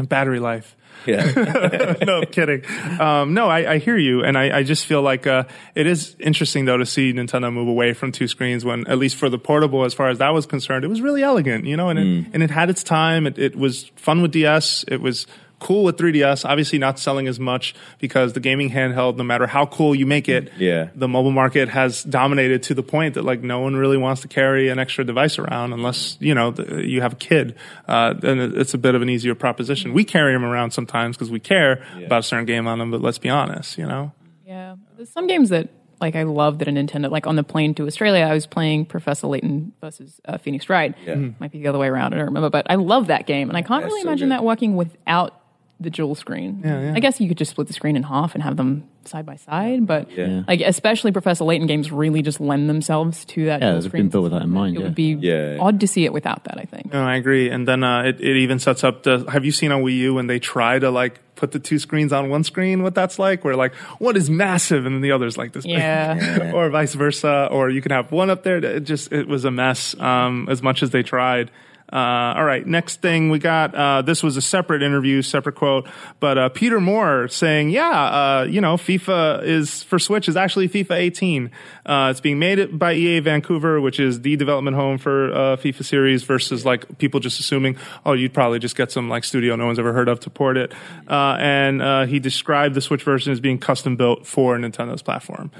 battery life. yeah, no kidding. Um, no, I, I hear you, and I, I just feel like uh, it is interesting though to see Nintendo move away from two screens. When at least for the portable, as far as that was concerned, it was really elegant, you know, and it, and it had its time. It, it was fun with DS. It was cool with 3DS. Obviously, not selling as much because the gaming handheld, no matter how cool you make it, Yeah. the mobile market has dominated to the point that like no one really wants to carry an extra device around unless you know the, you have a kid. Uh, then it- it's a bit of an easier proposition. We carry them around sometimes because we care about a certain game on them. But let's be honest, you know. Yeah, there's some games that like I love that a Nintendo. Like on the plane to Australia, I was playing Professor Layton versus uh, Phoenix Wright. Yeah. Might be the other way around. I don't remember, but I love that game, and I can't Yeah, really so imagine good. that working without the dual screen. Yeah, yeah. I guess you could just split the screen in half and have them side by side, but Yeah. like especially Professor Layton games really just lend themselves to that. Yeah, dual they've been built with that in mind, It yeah. would be Yeah. odd to see it without that. I think. No, I agree. And then uh, it, it even sets up the. Have you seen on Wii U when they try to like put the two screens on one screen? What that's like? Where like one is massive and then the other's like this. big. Yeah. or vice versa. Or you can have one up there. It just it was a mess. Um, as much as they tried. Uh, all right, next thing we got. Uh, this was a separate interview, separate quote, but uh, Peter Moore saying, "Yeah, uh, you know, FIFA is for Switch is actually FIFA 18. Uh, it's being made by EA Vancouver, which is the development home for uh, FIFA series. Versus like people just assuming, oh, you'd probably just get some like studio no one's ever heard of to port it. And he described the Switch version as being custom built for Nintendo's platform."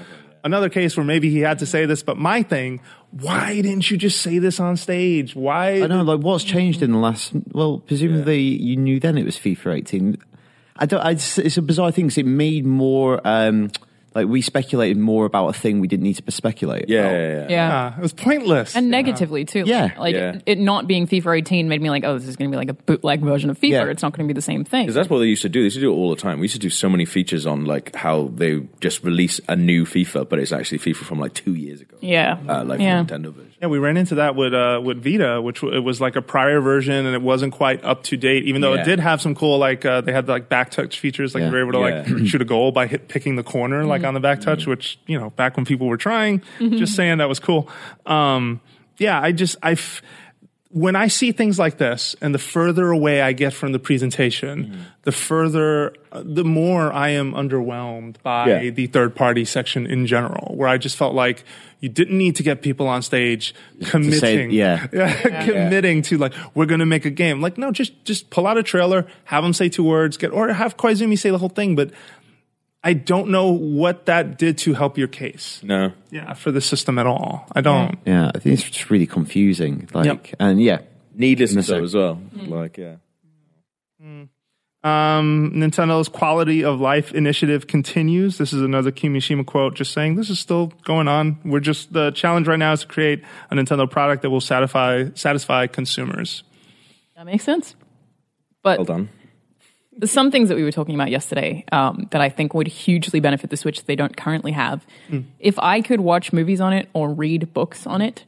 Another case where maybe he had to say this, but my thing, why didn't you just say this on stage? Why? I know, like, what's changed in the last? Well, presumably you knew then it was FIFA 18. I don't. I, it's, it's a bizarre thing because it made more um, like we speculated more about a thing we didn't need to speculate. Yeah, about. yeah, yeah. Yeah. Uh, it was pointless. And negatively too. Yeah. Like Yeah. it not being FIFA 18 made me like, oh, this is going to be like a bootleg version of FIFA. Yeah. It's not going to be the same thing. Because that's what they used to do. They used to do it all the time. We used to do so many features on like how they just release a new FIFA, but it's actually FIFA from like two years ago. yeah. Uh, like yeah. from Nintendo version. Yeah, we ran into that with uh, with Vita, which w- it was like a prior version, and it wasn't quite up to date. Even though Yeah. it did have some cool, like uh, they had like back touch features, like Yeah. you were able to like shoot a goal by hit, picking the corner, like on the back touch. Which you know, back when people were trying, just saying that was cool. Um, yeah, I just I. F- when I see things like this, and the further away I get from the presentation, the further, the more I am underwhelmed by Yeah. the third party section in general, where I just felt like you didn't need to get people on stage committing, yeah. committing to like we're going to make a game. Like no, just just pull out a trailer, have them say two words, get or have Koizumi say the whole thing. But I don't know what that did to help your case. No. Yeah, for the system at all. I don't. Yeah, I think it's just really confusing. Like, Yep. and yeah, Needless In so as well. Mm. Like, yeah. Um, Nintendo's quality of life initiative continues. This is another Kimishima quote just saying this is still going on. We're just, the challenge right now is to create a Nintendo product that will satisfy, satisfy consumers. That makes sense. But Well done. Some things that we were talking about yesterday um, that I think would hugely benefit the Switch that they don't currently have. If I could watch movies on it or read books on it,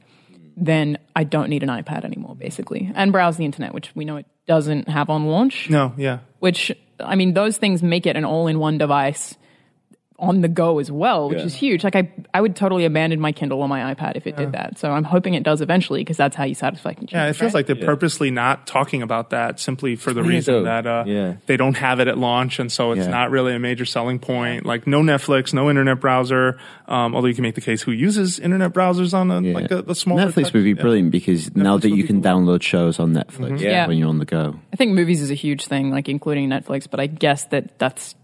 then I don't need an iPad anymore, basically, and browse the internet, which we know it doesn't have on launch. No, yeah. Which I mean, those things make it an all-in-one device on the go as well, which Yeah. is huge. Like I, I would totally abandon my Kindle or my iPad if it did that. So I'm hoping it does eventually because that's how you satisfy consumers. Yeah, it feels right? like they're purposely not talking about that simply for the reason though. that uh, Yeah. they don't have it at launch, and so it's Yeah. not really a major selling point. Like no Netflix, no internet browser. Um, although you can make the case who uses internet browsers on a, yeah. like a, a smaller Netflix touch- would be yeah. brilliant because now that you can cool. download shows on Netflix Yeah. when you're on the go. I think movies is a huge thing, like including Netflix, but I guess that that's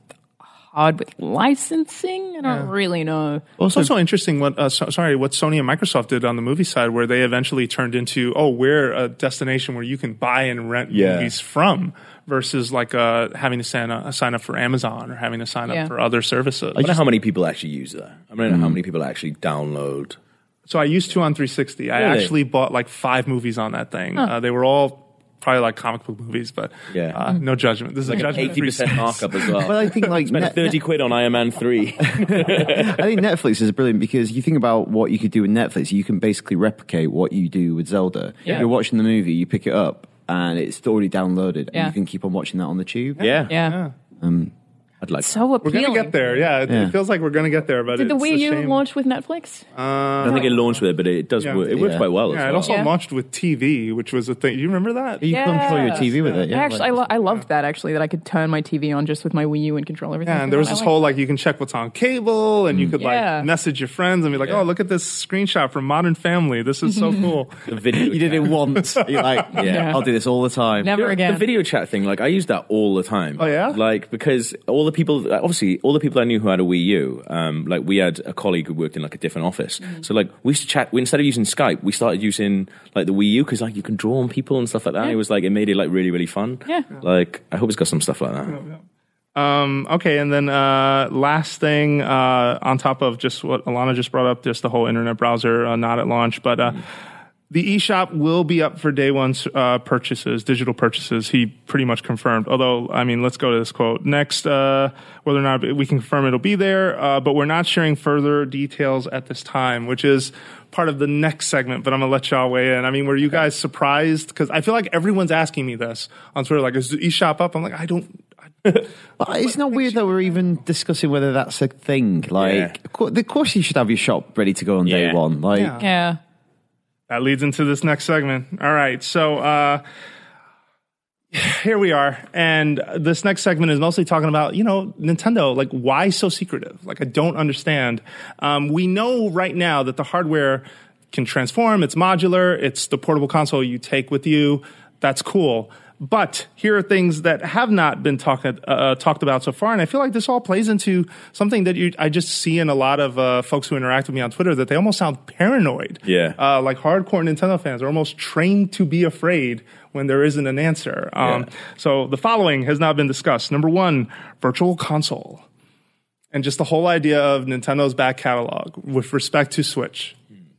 hard with licensing. I don't really know. Well, it's also interesting what uh, so, sorry what Sony and Microsoft did on the movie side, where they eventually turned into oh we're a destination where you can buy and rent Yeah. movies from, versus like uh, having to sign, uh, sign up for Amazon or having to sign Yeah. up for other services. I don't know how many people actually use that. I don't know Mm. how many people actually download. So I used two on 360. I actually bought like five movies on that thing. Uh, they were all probably like comic book movies, but Yeah. uh, no judgment. This is a judgment Eighty percent markup as well. Well, I think like Spent Net- thirty quid on Iron Man three. I think Netflix is brilliant because you think about what you could do with Netflix. You can basically replicate what you do with Zelda. Yeah. You're watching the movie, you pick it up, and it's already downloaded, Yeah. and you can keep on watching that on the tube. yeah. Yeah, I'd like. so We're gonna get there. Yeah, it, Yeah. it feels like we're gonna get there. But Did the it's Wii a U shame. launch with Netflix? Uh, I don't think it launched with it, but it does. Yeah. Work. It works Yeah. quite well. as Yeah, it well. also Yeah. launched with TV, which was a thing. You remember that? You can control your Yeah. TV with it. Yeah, I actually, I, lo- I loved that actually that I could turn my TV on just with my Wii U and control everything. Yeah, and there was I this like whole like you can check what's on cable, and you mm. could Yeah. like message your friends and be like, "Oh, look at this screenshot from Modern Family. This is so cool." The video. you did it once. You're like, Yeah. I'll do this all the time. Never The- again. The video chat thing, like I use that all the time. Oh, yeah? Like because all the people, obviously, all the people I knew who had a Wii U, um, like we had a colleague who worked in like a different office. Mm-hmm. So like we used to chat. We, instead of using Skype, we started using like the Wii U because like you can draw on people and stuff like that. Yeah. It was like it made it like really really fun. Yeah. Like I hope it's got some stuff like that. Um, okay, and then uh, last thing uh, on top of just what Alanah just brought up, just the whole internet browser uh, not at launch, but uh, the eShop will be up for day one uh, purchases, digital purchases. He pretty much confirmed. Although, I mean, let's go to this quote next. Uh, whether or not we can confirm it'll be there, uh, but we're not sharing further details at this time, which is part of the next segment. But I'm gonna let y'all weigh in. I mean, were you guys surprised? Because I feel like everyone's asking me this on Twitter. Like, is the eShop up? I'm like, I don't. But it's not weird that we're even discussing whether that's a thing. Like, Yeah. of course, you should have your shop ready to go on day Yeah. one. Like, Yeah. yeah. That leads into this next segment. All right. So, uh, here we are. And this next segment is mostly talking about, you know, Nintendo. Like, why so secretive? Like, I don't understand. Um, we know right now that the hardware can transform, it's modular, it's the portable console you take with you. That's cool. But here are things that have not been talked uh, talked about so far, and I feel like this all plays into something that you, I just see in a lot of uh, folks who interact with me on Twitter that they almost sound paranoid. Yeah. uh, like hardcore Nintendo fans are almost trained to be afraid when there isn't an answer. Um, Yeah. So the following has not been discussed. Number one, Virtual Console. and just the whole idea of Nintendo's back catalog with respect to Switch.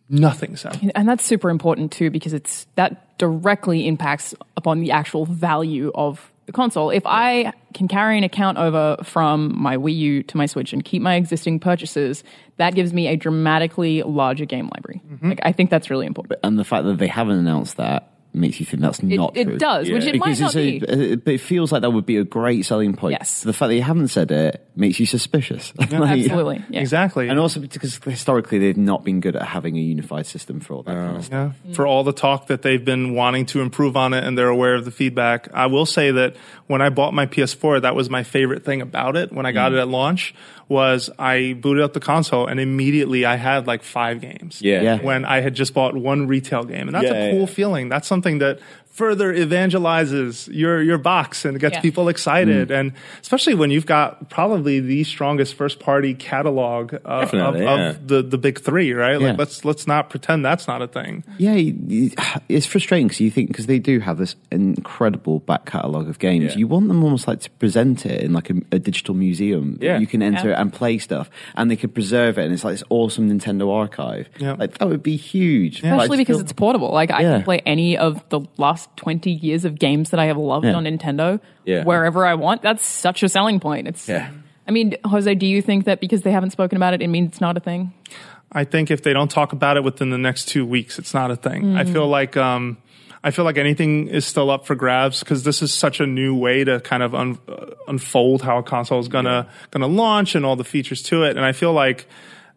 Nothing selling. And that's super important too because it's that directly impacts upon the actual value of the console. If I can carry an account over from my Wii U to my Switch and keep my existing purchases, that gives me a dramatically larger game library. Mm-hmm. Like I think that's really important. and the fact that they haven't announced that makes you think that's It, not it true. does, which it might Because not it's be. a, uh, but it feels like that would be a great selling point. Yes. The fact that you haven't said it makes you suspicious. Like- Absolutely. Yeah. Exactly. And also because historically they've not been good at having a unified system for all that kind of stuff. Yeah. For all the talk that they've been wanting to improve on it and they're aware of the feedback. I will say that when I bought my PS4, that was my favorite thing about it when I got Mm. it at launch was I booted up the console and immediately I had like five games. Yeah. Yeah. When I had just bought one retail game. And that's Yeah, a cool yeah. feeling. That's something that further evangelizes your your box and gets Yeah. people excited and especially when you've got probably the strongest first party catalog uh, of, yeah. of the the big 3, right? Yeah. Let's let's not pretend that's not a thing. Yeah, you- you- it's frustrating because you think because they do have this incredible back catalogue of games, Yeah. you want them almost like to present it in like a, a digital museum. that Yeah. you can enter Yeah. and play stuff, and they could preserve it, and it's like this awesome Nintendo archive. Yeah. Like that would be huge, Especially Like, because still- it's portable. Like I can play any of the last twenty years of games that I have loved Yeah. on Nintendo Yeah. wherever I want. That's such a selling point. It's Yeah. I mean, Jose, do you think that because they haven't spoken about it, it means it's not a thing? I think if they don't talk about it within the next two weeks, it's not a thing. I feel like um, I feel like anything is still up for grabs because this is such a new way to kind of un- uh, unfold how a console is gonna gonna launch and all the features to it. And I feel like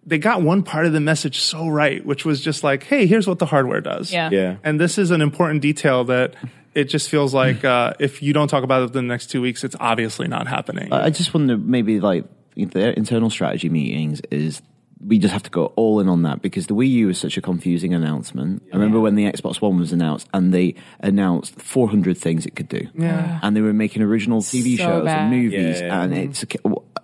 they got one part of the message so right, which was just like, hey, here's what the hardware does. Yeah. Yeah. And this is an important detail that it just feels like uh, if you don't talk about it within the next two weeks, it's obviously not happening. I I just wonder maybe like their internal strategy meetings is we just have to go all in on that because the Wii U is such a confusing announcement. I remember when the Xbox One was announced and they announced 400 things it could do. Yeah. And they were making original TV So shows bad. and movies Yeah, yeah. and it's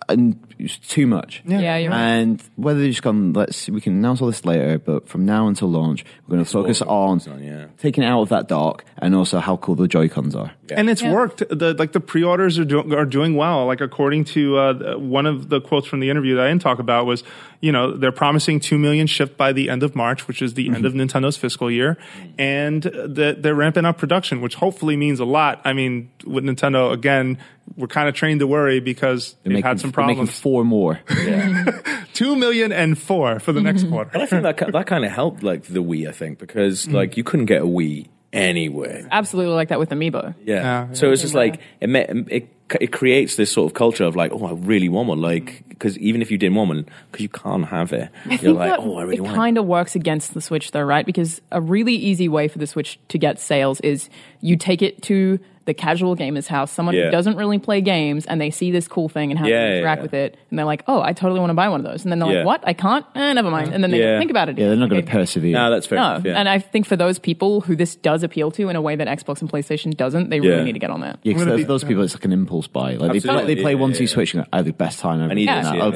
and it's too much. Yeah, you're right. And whether they've just gone, let's we can announce all this later, but from now until launch, we're going to focus on, on, yeah. taking it out of that dock and also how cool the Joy Cons are. And it's Yeah. worked. The like the pre-orders are do, are doing well. Like according to uh, one of the quotes from the interview that I didn't talk about was, you know, they're promising two million shipped by the end of March, which is the end of Nintendo's fiscal year, and that they're ramping up production, which hopefully means a lot. I mean, with Nintendo again, we're kind of trained to worry because They're they've making, had some problems. four more. Two million and four for the next mm-hmm. quarter. And I think that that kind of helped like the Wii. I think because mm-hmm. like you couldn't get a Wii anywhere. Absolutely like that with Amiibo. Yeah. Yeah, So it's just like it, it it creates this sort of culture of like, oh, I really want one. Like because even if you didn't want one, because you can't have it, you're like, oh, I really it want It kind of works against the Switch though, right? Because a really easy way for the Switch to get sales is you take it to the casual gamer's house, someone Yeah. who doesn't really play games, and they see this cool thing and how Yeah, to yeah, interact yeah. with it, and they're like, "Oh, I totally want to buy one of those." And then they're Yeah. like, "What? I can't? Eh, never mind." And then they Yeah. think about it. Yeah, they're not going Okay. to persevere. No, that's fair. No, enough, yeah. and I think for those people who this does appeal to in a way that Xbox and PlayStation doesn't, they really need to get on that. Yeah, 'cause I'm gonna for be- those people, it's like an impulse buy. Like they play, Absolutely. they play one, Yeah, two yeah. switch, and go, oh, the best time ever. I need doing to that. see it. I'll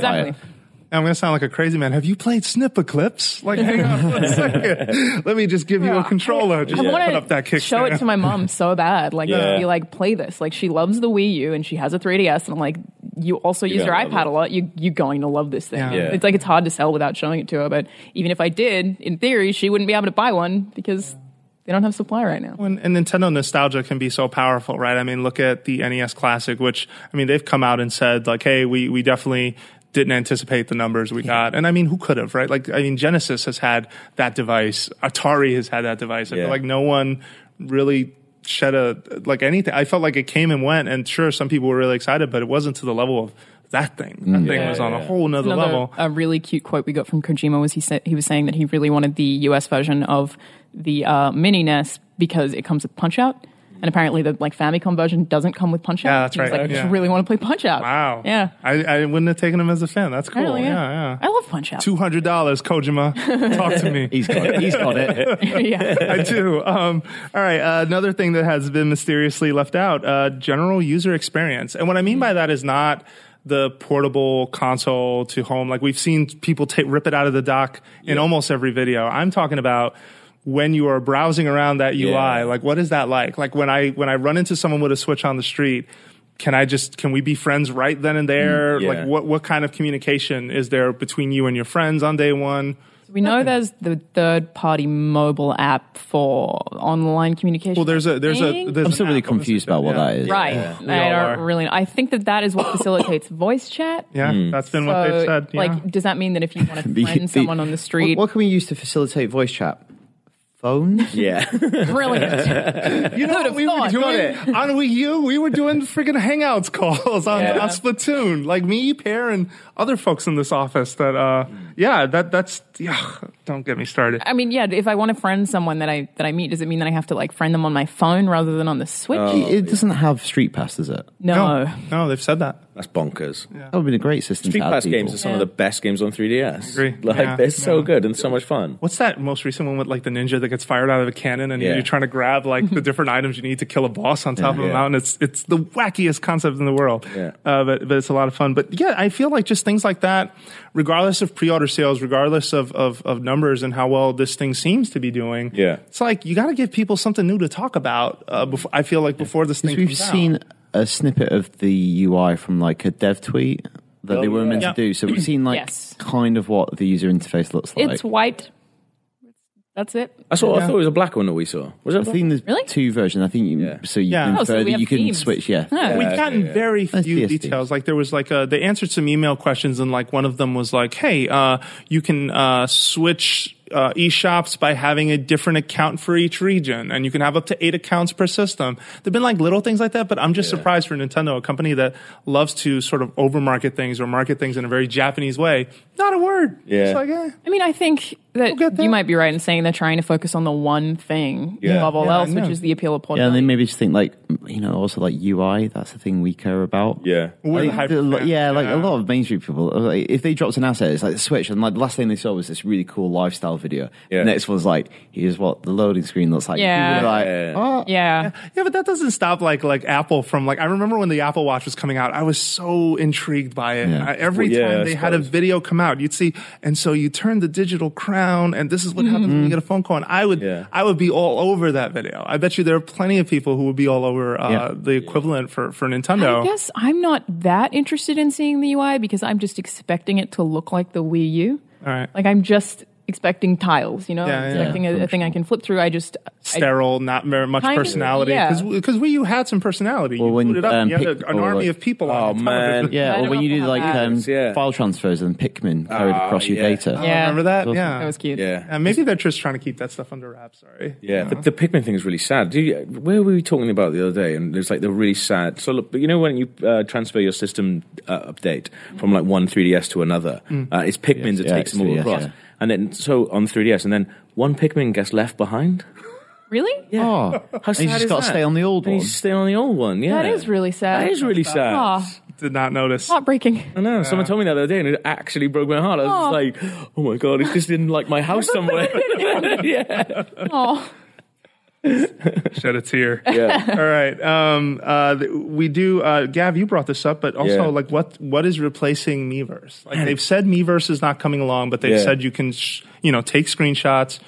buy. I'm going to sound like a crazy man. Have you played Snipperclips? Like, hang on one second. Let me just give you a controller. Just I put up that to kickstand. show it to my mom so bad. Like, Yeah. be like, play this. Like, she loves the Wii U and she has a 3DS, and I'm like, you also use your iPad it. a lot. You you're going to love this thing. Yeah. Yeah. It's like it's hard to sell without showing it to her. But even if I did, in theory, she wouldn't be able to buy one because they don't have supply right now. And, and Nintendo nostalgia can be so powerful, right? I mean, look at the NES Classic, which I mean, they've come out and said like, "Hey, we we definitely didn't anticipate the numbers we got." And I mean, who could have, right? Like, I mean, Genesis has had that device, Atari has had that device. I Yeah. feel like no one really shed a like anything. I felt like it came and went, and sure, some people were really excited, but it wasn't to the level of that thing. That thing Yeah, was on a whole nother Another level. a really cute quote we got from Kojima was he said he was saying that he really wanted the US version of the uh, mini NES because it comes with Punch Out. And apparently the like Famicom version doesn't come with Punch Out. Yeah, that's He was right. Like, I Yeah. just really want to play Punch Out. Wow. Yeah. I, I wouldn't have taken him as a fan. That's cool. Apparently, yeah, yeah. I love Punch Out. Two hundred dollars, Kojima. Talk to me. He's got it. He's got it. yeah. I do. Um, all right. Uh, another thing that has been mysteriously left out: uh, general user experience. And what I mean by that is not the portable console to home. Like we've seen people ta- rip it out of the dock in almost every video. I'm talking about when you are browsing around that UI. Yeah. Like, what is that like? Like when I when I run into someone with a Switch on the street. can I just can we be friends right then and there? Mm, yeah. Like what what kind of communication is there between you and your friends on day one? We know there's the third party mobile app for online communication. Well, there's a there's a there's I'm still really confused about what yeah. that is. right. we I don't are. really. I think that that is what facilitates voice chat. Yeah, that's been what they've said. yeah. like, does that mean that if you want to The- friend the- someone on the street, What, what can we use to facilitate voice chat? Phones? Yeah. brilliant. You know what have we were thought? doing on Wii U? We were doing freaking Hangouts calls on, Yeah. on Splatoon. Like me, Peer, and other folks in this office. That uh, yeah, that that's yeah. Don't get me started. I mean, yeah. If I want to friend someone that I that I meet, does it mean that I have to like friend them on my phone rather than on the Switch? it doesn't have Street Pass, does it? no. no, no, they've said that. That's bonkers. That would be a great system Street to Pass people. games are some of the best games on 3DS. agree. Like Yeah. they're so Yeah. good and so much fun. What's that most recent one with like the ninja that gets fired out of a cannon and Yeah. you're trying to grab like the different items you need to kill a boss on top of a Yeah. mountain? It's it's the wackiest concept in the world. Yeah. Uh, but but it's a lot of fun. But yeah, I feel like just things like that, regardless of pre-order sales, regardless of of, of numbers and how well this thing seems to be doing. Yeah. it's like you got to give people something new to talk about. Uh, before I feel like before this thing We've comes seen out. A snippet of the UI from like a dev tweet that Oh, they were yeah. meant Yeah. to do. So we've seen like Yes. kind of what the user interface looks like. It's white. That's it. I saw. I thought it was a black one that we saw. Was it? I think there's Really? two versions. I think you, Yeah. so you Yeah. can Oh, so that you can themes. switch. Yeah, Huh. We've gotten yeah, yeah. very few details. Like there was like a, they answered some email questions, and like one of them was like, "Hey, uh, you can uh, switch uh, eShops by having a different account for each region, and you can have up to eight accounts per system." There've been like little things like that, but I'm just surprised for Nintendo, a company that loves to sort of overmarket things or market things in a very Japanese way. Not a word. Yeah. It's like, eh. I mean, I think that get there. you might be right in saying they're trying to focus on the one thing Yeah. above all Yeah, else, which is the appeal of yeah. And then maybe just think like you know also like UI. That's the thing we care about. Yeah. We're the think hyper yeah, like yeah. a lot of mainstream people, like, if they dropped an asset, it's like the Switch, and like the last thing they saw was this really cool lifestyle video. Yeah. Next one's like, here's what the loading screen looks like. Yeah. People are like, oh, yeah. Yeah, but that doesn't stop like like Apple from like I remember when the Apple Watch was coming out, I was so intrigued by it. Yeah. I- every Well, time I they had a video come out, you'd see, and so you turn the digital crown, and this is what happens when you get a phone call. And I would Yeah. I would be all over that video. I bet you there are plenty of people who would be all over uh, Yeah. the equivalent for for Nintendo. I guess I'm not that interested in seeing the UI because I'm just expecting it to look like the Wii U. All right. Like I'm just expecting tiles, you know, Yeah, yeah. expecting a, a thing I can flip through. I just I- Sterile, not very much Kind of, personality. yeah. Because Wii U had some personality. Well, you when, it up, um, you had pic- a- an army like- of people Oh, on man. Yeah, or don't when you if do like um. Yeah. file transfers and Pikmin carried Ah, across your data. Oh, Yeah. remember that? Awesome. Yeah. that was cute. Yeah. And maybe they're just trying to keep that stuff under wraps. Sorry. Yeah, the, the Pikmin thing is really sad. Do you, where were we talking about the other day? And there's like the really sad. So look, but you know when you uh, transfer your system uh, update from like one 3DS to another, uh, it's Pikmin that takes them all 3DS, across. Yeah. And then so on 3DS, and then one Pikmin gets left behind. Really? Yeah. Oh, How and sad you just is got to that? stay on the old And you one. just stay on the old one. Yeah, That is really sad. That is really sad. Aw, Did not notice. heartbreaking. I know. Someone told me that the other day, and it actually broke my heart. I was Aw. just like, "Oh my god, it's just in like my house somewhere." yeah, Oh, Shed a tear. yeah. All right. Um, uh, we do. Uh, Gav, you brought this up, but also Yeah. like what what is replacing Miiverse? Like they've said Miiverse is not coming along, but they've Yeah. said you can sh- you know take screenshots,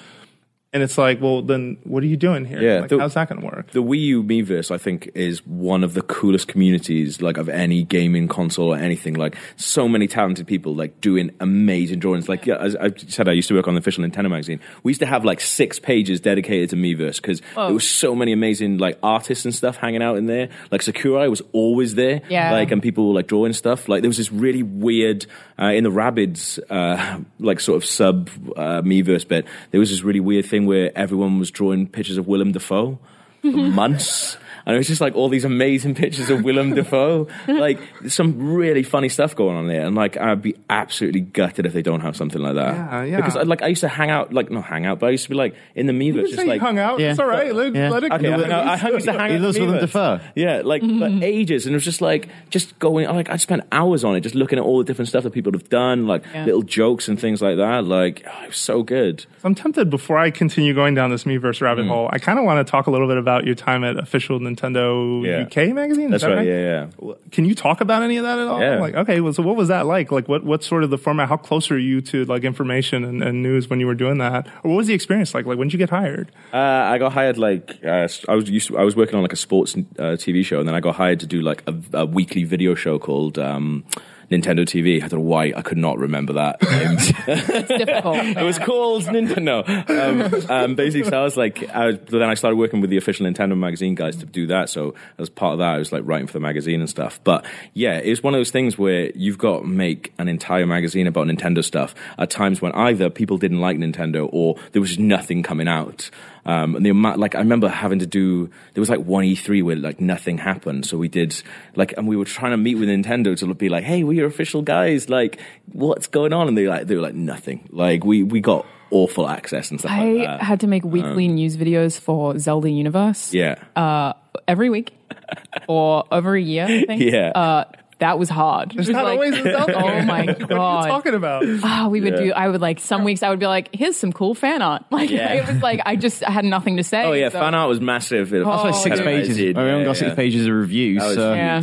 and it's like, well, then what are you doing here? Yeah, Like, the- how's that going to work? The Wii U Miiverse, I think, is one of the coolest communities, like of any gaming console or anything. Like so many talented people, like doing amazing drawings. Like yeah, as I said, I used to work on the official Nintendo magazine. We used to have like six pages dedicated to Miiverse because there was so many amazing like artists and stuff hanging out in there. Like Sakurai was always there. Yeah. Like and people were like drawing stuff. Like there was this really weird uh, in the Rabbids, uh, like sort of sub uh, Miiverse bit. There was this really weird thing where everyone was drawing pictures of Willem Dafoe for months. And it was just like all these amazing pictures of Willem Dafoe. Like some really funny stuff going on there. And like I'd be absolutely gutted if they don't have something like that. Yeah, yeah. Because I, like I used to hang out, like not hang out, but I used to be like in the Miiverse, You just say you like hung out. Yeah. It's all right. Let, Yeah. let it Okay, I, go. hung I used to hang He out loves Willem Dafoe. Yeah, like for ages, and it was just like just going. Like I spent hours on it, just looking at all the different stuff that people have done, like Yeah. little jokes and things like that. Like oh, it was so good. I'm tempted before I continue going down this Miiverse rabbit Mm. hole. I kind of want to talk a little bit about your time at official Nintendo Nintendo Yeah. UK magazine. That's that right. Yeah, yeah. Can you talk about any of that at all? Yeah. Like, okay, well, so what was that like? Like, what what's sort of the format? How close are you to like information and, and news when you were doing that? Or what was the experience like? Like, when did you get hired? Uh, I got hired like uh, I was used to, I was working on like a sports uh, TV show, and then I got hired to do like a, a weekly video show called um, Nintendo TV. I don't know why I could not remember that. It's difficult. it was called Nintendo. Um, um, basically, so I was like, I was, but then I started working with the official Nintendo magazine guys to do that. So as part of that, I was like writing for the magazine and stuff. But yeah, it's one of those things where you've got to make an entire magazine about Nintendo stuff at times when either people didn't like Nintendo or there was nothing coming out. Um, and the amount, like, I remember having to do, there was like one E3 where like nothing happened. So we did, like, and we were trying to meet with Nintendo to be like, hey, we're your official guys. Like, what's going on? And they like, they were like, nothing. Like, we, we got awful access and stuff I like that. had to make weekly news videos for Zelda Universe yeah. uh, every week for over a year. I think. Yeah. Uh, that was hard. It was not like, always a Zelda oh game. my What are you god! talking about? Ah, we would Yeah. do. I would like some weeks. I would be like, "Here's some cool fan art." Like Yeah. it was like I just had nothing to say. Oh yeah, so- fan art was massive. That's That's like Six Oh, pages. Yeah, I only got yeah. six pages of reviews. That was So. Yeah.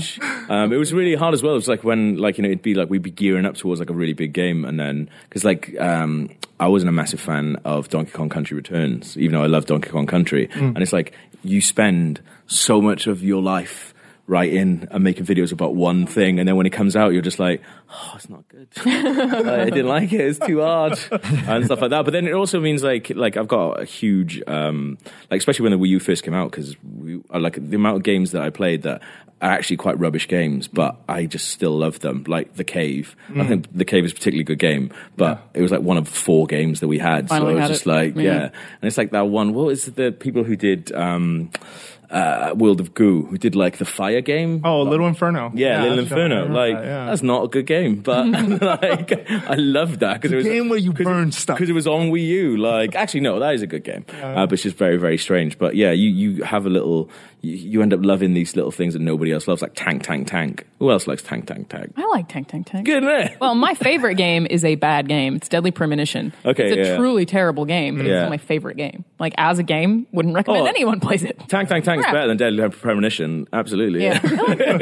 Um, it was really hard as well. It was like when, like, you know, it'd be like we'd be gearing up towards like a really big game, and then because like um, I wasn't a massive fan of Donkey Kong Country Returns, even though I love Donkey Kong Country, and it's like you spend so much of your life writing and making videos about one thing, and then when it comes out, you're just like, oh, it's not good. I didn't like it. It's too hard and stuff like that. But then it also means like like I've got a huge um, like especially when the Wii U first came out because we I like the amount of games that I played that are actually quite rubbish games, but I just still love them. Like The Cave, I think The Cave is a particularly good game, but it was like one of four games that we had. Finally so it was just it. like Yeah. yeah. and it's like that one. What was the people who did? Um, uh, World of Goo, who did like the fire game. Oh, Little Inferno. Yeah, Little right. I Inferno. Like that, yeah. that's not a good game, but like I love that because it was game where you burn stuff. because it was on Wii U. Like actually, no, that is a good game, uh, but it's just very very strange. But yeah, you you have a little. You, you end up loving these little things that nobody else loves, like Tank Tank Tank. Who else likes Tank Tank Tank? I like Tank Tank Tank. Good man. Well, my favorite game is a bad game. It's Deadly Premonition. Okay, it's a yeah. truly terrible game, but Yeah. it's my favorite game. Like as a game, wouldn't recommend Oh. anyone plays it. Tank Tank Tank is better than Deadly Premonition. Absolutely. Yeah.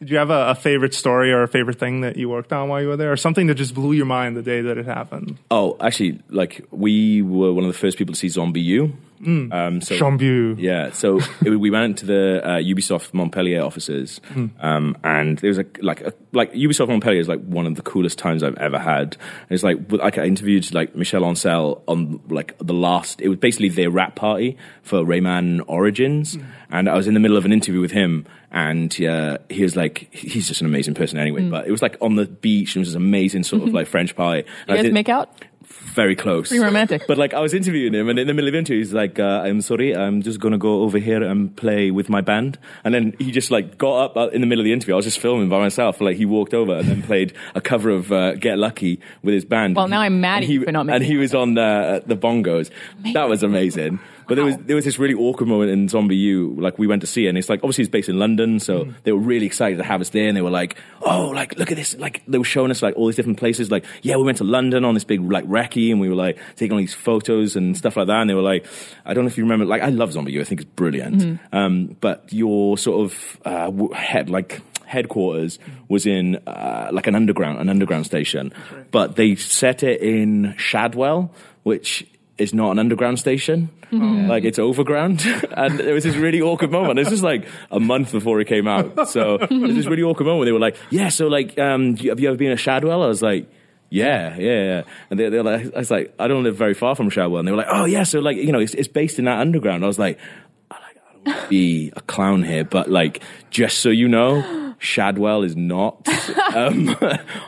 Did you have a, a favorite story or a favorite thing that you worked on while you were there, or something that just blew your mind the day that it happened? Oh, actually, like we were one of the first people to see Zombie U. Um, so Chambu. Yeah, so it, we went to the uh, Ubisoft Montpellier offices, um, and there was a like a, like Ubisoft Montpellier is like one of the coolest times I've ever had. It's like like I interviewed like Michel Ancel on like the last. It was basically their wrap party for Rayman Origins, and I was in the middle of an interview with him, and uh, he was like, he's just an amazing person anyway. But it was like on the beach, and it was this amazing sort of like French pie. And You guys did- make out? Very close. Pretty romantic. But like I was interviewing him, and in the middle of the interview, he's like, uh, "I'm sorry, I'm just gonna go over here and play with my band." And then he just like got up uh, in the middle of the interview. I was just filming by myself. Like he walked over and then played a cover of uh, "Get Lucky" with his band. Well, now I'm mad And at you he- for not And he was on uh, the bongos. That was amazing. But there was there was this really awkward moment in Zombie U. Like we went to see it, and it's like obviously it's based in London, so Mm. they were really excited to have us there, and they were like, "Oh, like look at this!" Like they were showing us like all these different places. Like, yeah, we went to London on this big like recce, and we were like taking all these photos and stuff like that. And they were like, "I don't know if you remember." Like, I love Zombie U. I think it's brilliant. Mm-hmm. Um, but your sort of uh, head like headquarters was in uh, like an underground an underground station, but they set it in Shadwell, which is not an underground station. Like it's overground, and there was this really awkward moment. It's just like a month before it came out, so it was this really awkward moment. They were like, "Yeah, so like, um, you- have you ever been a Shadwell?" I was like. Yeah, yeah, yeah. And they, they're like, I was like, I don't live very far from Shadwell. And they were like, oh, yeah, so like, you know, it's, it's based in that underground. I was like, I like, I don't want to be a clown here, but like, just so you know, Shadwell is not um,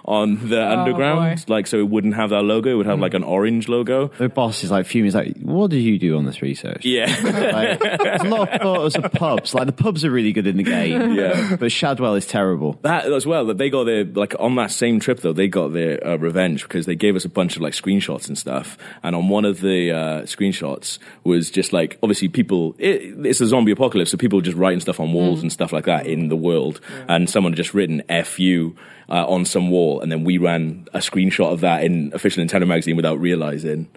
on the underground. Like, so it wouldn't have that logo. It would have like an orange logo. The boss is like fuming. He's like, "What did you do on this research?" Yeah. Like, there's a lot of photos of pubs. Like the pubs are really good in the game. Yeah. But Shadwell is terrible. That as well. That they got their like on that same trip though. They got their uh, revenge because they gave us a bunch of like screenshots and stuff. And on one of the uh, screenshots was just like obviously people. It, it's a zombie apocalypse, so people were just writing stuff on walls and stuff like that in the world. And someone had just written "F you" uh, on some wall, and then we ran a screenshot of that in official Nintendo magazine without realizing.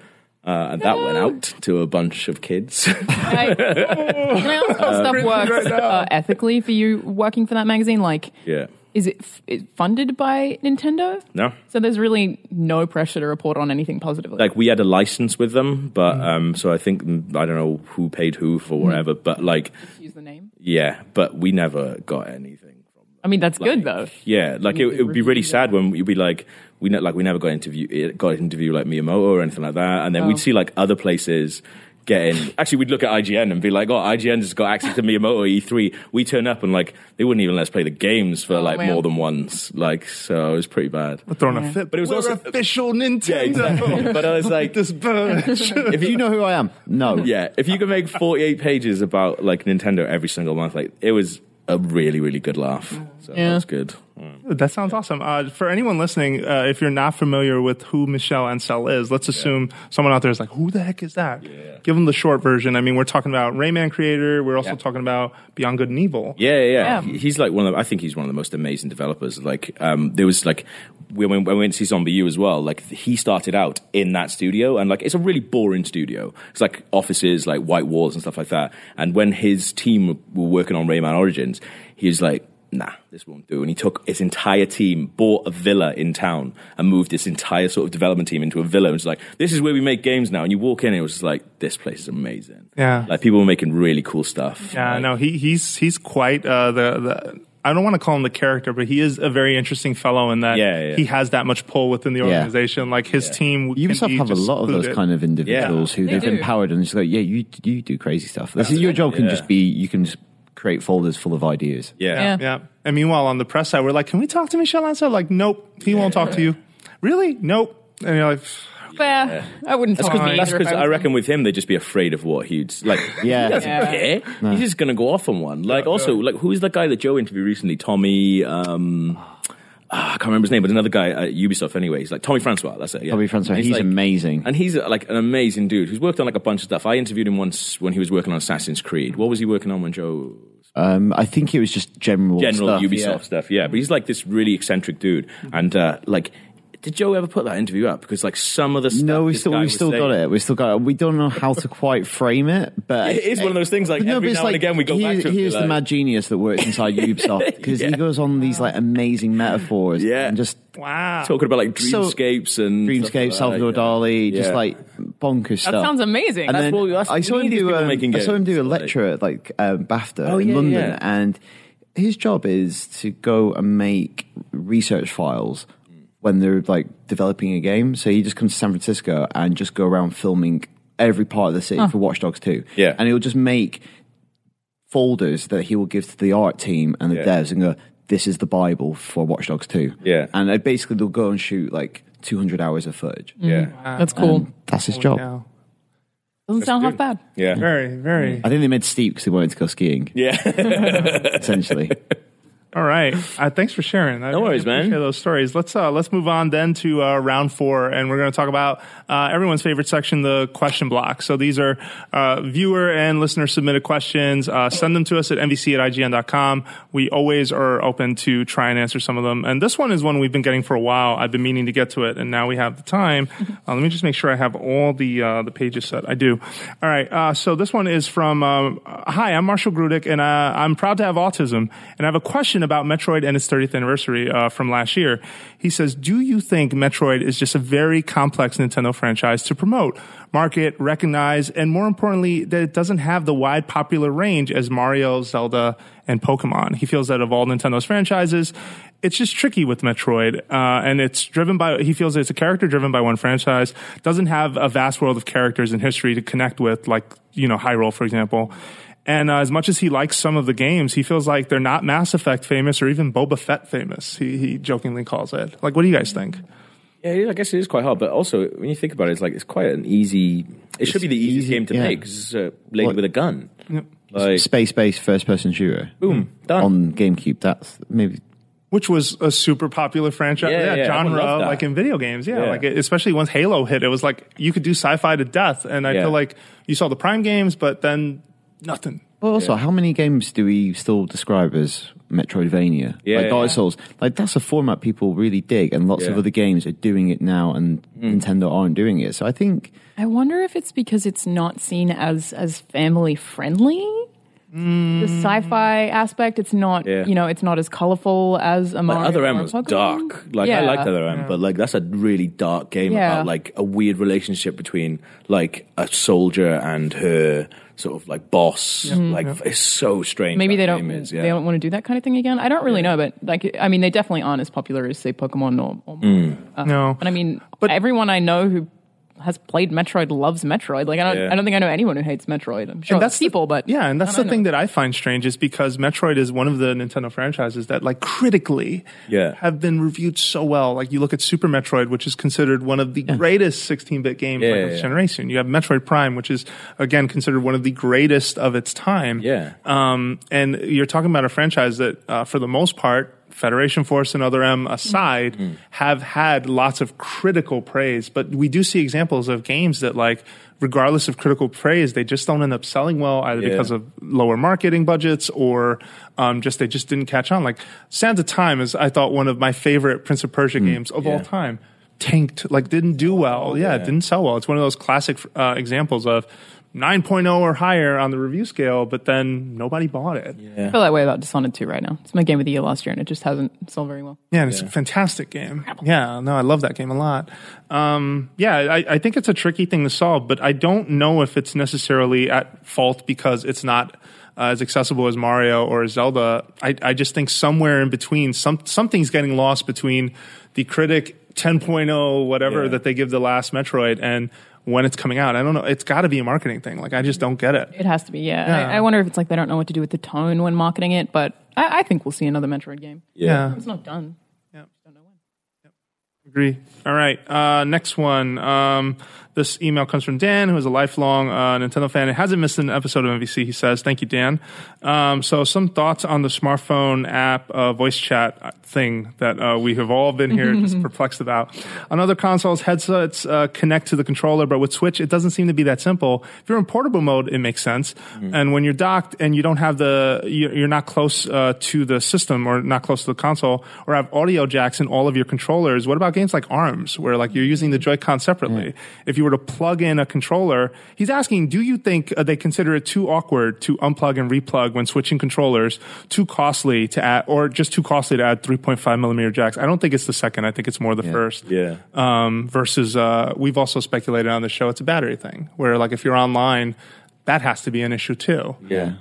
Uh, and that went out to a bunch of kids. Hey, can I ask how stuff works uh, ethically for you working for that magazine? Like, yeah. is it, f- it funded by Nintendo? No. So there's really no pressure to report on anything positively. Like we had a license with them, but um, so I think mm, I don't know who paid who for whatever, but like use the name. yeah, but we never got anything. I mean, that's good though. Yeah, like it, it would be really sad when you'd be like, we ne- like we never got interview got an interview like Miyamoto or anything like that, and then Oh. we'd see like other places getting. Actually, we'd look at IGN and be like, oh, IGN just got access to Miyamoto E3. We turn up and like they wouldn't even let us play the games for oh, like Oh, man. more than once. Like so, it was pretty bad. But throwing a fit, But it was We're also- official Nintendo. Yeah, exactly. But I was like, this bunch. If you know who I am, no. yeah, if you could make 48 pages about like Nintendo every single month, like it was a really, really good laugh. Mm. So that Yeah. was good. That sounds awesome. Uh, for anyone listening, uh, if you're not familiar with who Michel Ancel is, let's assume someone out there is like, "Who the heck is that?" Give them the short version. I mean, we're talking about Rayman creator. We're also Yeah. talking about Beyond Good and Evil. Yeah, yeah, yeah. Yeah. He's like one of the, I think he's one of the most amazing developers. Like, um, there was like, when, when we went to see Zombie U as well, like, he started out in that studio and like, it's a really boring studio. It's like offices, like white walls and stuff like that. And when his team were working on Rayman Origins, he was like, nah, this won't do. And he took his entire team, bought a villa in town, and moved this entire sort of development team into a villa. And it's like, this is where we make games now. And you walk in, and it was just like, this place is amazing. Yeah. Like, people were making really cool stuff. Yeah, Like, no, he he's he's quite uh, the the. I don't want to call him the character, but he is a very interesting fellow in that Yeah, yeah. he has that much pull within the organization. Like his team, can Ubisoft have a lot of those secluded. kind of individuals who They they've do. empowered and just go, yeah, you you do crazy stuff. This is your job can just be you can just create folders full of ideas. yeah. Yeah. Yeah. And meanwhile, on the press side, we're like, can we talk to Michel Ancel? Like, nope, he won't talk to you. Really? Nope. And you're like, Fair. I wouldn't That's talk to because that's either if 'cause I I reckon with him they'd just be afraid of what he'd like. Yeah. he doesn't Yeah. care. He's just gonna go off on one. Like also like who's the guy that Joe interviewed recently? Tommy. Um, ah, I can't remember his name, but another guy at Ubisoft. Anyway, he's like Tommy Francois. That's it. Yeah. Tommy Francois, And he's like- amazing. And he's uh, like an amazing dude who's worked on like a bunch of stuff. I interviewed him once when he was working on Assassin's Creed. What was he working on when Joe? Um, I think it was just general general stuff, Ubisoft yeah. stuff. Yeah, but he's like this really eccentric dude. And uh, like, did Joe ever put that interview up? Because like some of the stuff No, we still we was still got it. We still got it. We don't know how to quite frame it, but It is one of those things, like, But every but it's now and again we go he, back to it and He be is the like- mad genius that works inside Ubisoft because Yeah. he goes on these like amazing metaphors, Yeah. and just wow. talking about like So- dreamscapes and Dreamscape, like Salvador that, Dali, yeah. just like bonkers That stuff. That sounds amazing. And That's then what- that's- I saw him do. Um, making I saw him do a like- lecture at like um, BAFTA Oh, in yeah, London, yeah. and his job is to go and make research files when they're like developing a game. So he just comes to San Francisco and just go around filming every part of the city for Watch Dogs 2. Yeah. and he'll just make folders that he will give to the art team and the Yeah. devs and go, "This is the Bible for Watch Dogs 2." Yeah. and uh, basically they'll go and shoot like 200 hours of footage. Yeah, That's cool. And that's his job. Yeah. Doesn't sound half bad. yeah, Very, very. I think they made steep because they wanted to go skiing. yeah. Essentially, All right. Uh, thanks for sharing. I No worries, really man. those stories. Let's uh, let's move on then to uh, round four, and we're going to talk about uh, everyone's favorite section, the question block. So these are uh, viewer and listener submitted questions. Uh, send them to us at nvc at ign.com. We always are open to try and answer some of them. And this one is one we've been getting for a while. I've been meaning to get to it, and now we have the time. Uh, let me just make sure I have all the uh, the pages set. I do. All right. Uh, so this one is from um, Hi, I'm Marshall Grudick, and uh, I'm proud to have autism, and I have a question about Metroid and its 30th anniversary uh, from last year. He says, "Do you think Metroid is just a very complex Nintendo franchise to promote, market, recognize, and more importantly, that it doesn't have the wide popular range as Mario, Zelda, and Pokemon? He feels that of all Nintendo's franchises." It's just tricky with Metroid, uh, and it's driven by. He feels it's a character driven by one franchise. Doesn't have a vast world of characters and history to connect with, like you know Hyrule, for example. And uh, as much as he likes some of the games, he feels like they're not Mass Effect famous or even Boba Fett famous. He, he jokingly calls it. Like, what do you guys think? Yeah, I guess it is quite hard, but also when you think about it, it's like it's quite an easy. It should be the easiest easy, game to yeah. make because it's a lady What- with a gun. Like, space-based first-person shooter. boom, done. on GameCube. That's maybe Which was a super popular franchise, Yeah, yeah, yeah, genre, like in video games. Yeah, Yeah. like especially once Halo hit, it was like you could do sci-fi to death, and I Yeah. feel like you saw the Prime games, but then nothing. Well, also, how many games do we still describe as Metroidvania, Yeah. like Dark Souls. Like that's a format people really dig, and lots of other games are doing it now, and Mm. Nintendo aren't doing it. So I think I wonder if it's because it's not seen as as family friendly. The sci-fi aspect, it's not. Mm. Yeah. You know, it's not as colorful as a Like Other M was Pokemon. dark. Like Yeah. I liked Other M, but like that's a really dark game Yeah. about like a weird relationship between like a soldier and her sort of like boss. Like it's so strange. Maybe they don't. Is, yeah. They don't want to do that kind of thing again. I don't really know, but like, I mean, they definitely aren't as popular as say Pokemon or. or Mario. Uh, No. But I mean, but everyone I know who has played Metroid loves Metroid. Like, I don't. Yeah. I don't think I know anyone who hates Metroid. I'm sure And that's the- people, but yeah, and that's the thing know. that I find strange is because Metroid is one of the Nintendo franchises that, like, critically, Yeah. have been reviewed so well. Like, you look at Super Metroid, which is considered one of the greatest 16-bit games Yeah, like, yeah, of this yeah. generation. You have Metroid Prime, which is again considered one of the greatest of its time. Yeah. Um, and you're talking about a franchise that, uh, for the most part, Federation Force and Other M aside, Mm. have had lots of critical praise. But we do see examples of games that, like, regardless of critical praise, they just don't end up selling well, either Yeah. because of lower marketing budgets or um, just they just didn't catch on. Like Sands of Time is, I thought, one of my favorite Prince of Persia games of all time. Tanked, like didn't do well. yeah, it yeah. didn't sell well. It's one of those classic uh, examples of 9.0 or higher on the review scale, but then nobody bought it. I feel that way about Dishonored 2 right now. It's my game of the year last year, and it just hasn't sold very well. Yeah, and it's a fantastic game. Yeah, no, I love that game a lot. Um, yeah, I, I think it's a tricky thing to solve, but I don't know if it's necessarily at fault because it's not uh, as accessible as Mario or Zelda. I, I just think somewhere in between, some something's getting lost between the critic 10.0 whatever Yeah. that they give the last Metroid and when it's coming out. I don't know. It's got to be a marketing thing. Like I just don't get it. It has to be, yeah. Yeah. I, I wonder if it's like they don't know what to do with the tone when marketing it, but I, I think we'll see another Metroid game. Yeah. It's not done. Yeah. Don't know when. Yep. Agree. All right. Uh, next one. Um, this email comes from Dan, who is a lifelong uh, Nintendo fan and hasn't missed an episode of NVC. He says, "Thank you, Dan." Um, so, some thoughts on the smartphone app uh, voice chat thing that uh, we have all been here just perplexed about. On other consoles, headsets uh, connect to the controller, but with Switch, it doesn't seem to be that simple. If you're in portable mode, it makes sense, and when you're docked and you don't have the, you- you're not close uh, to the system or not close to the console, or have audio jacks in all of your controllers. What about games like ARMS, where like you're using the Joy-Con separately? If you were to plug in a controller, he's asking, do you think uh, they consider it too awkward to unplug and replug when switching controllers? Too costly to add, or just too costly to add 3.5 millimeter jacks? I don't think it's the second. I think it's more the first Yeah. um, versus uh, we've also speculated on the show it's a battery thing where like if you're online that has to be an issue too Yeah.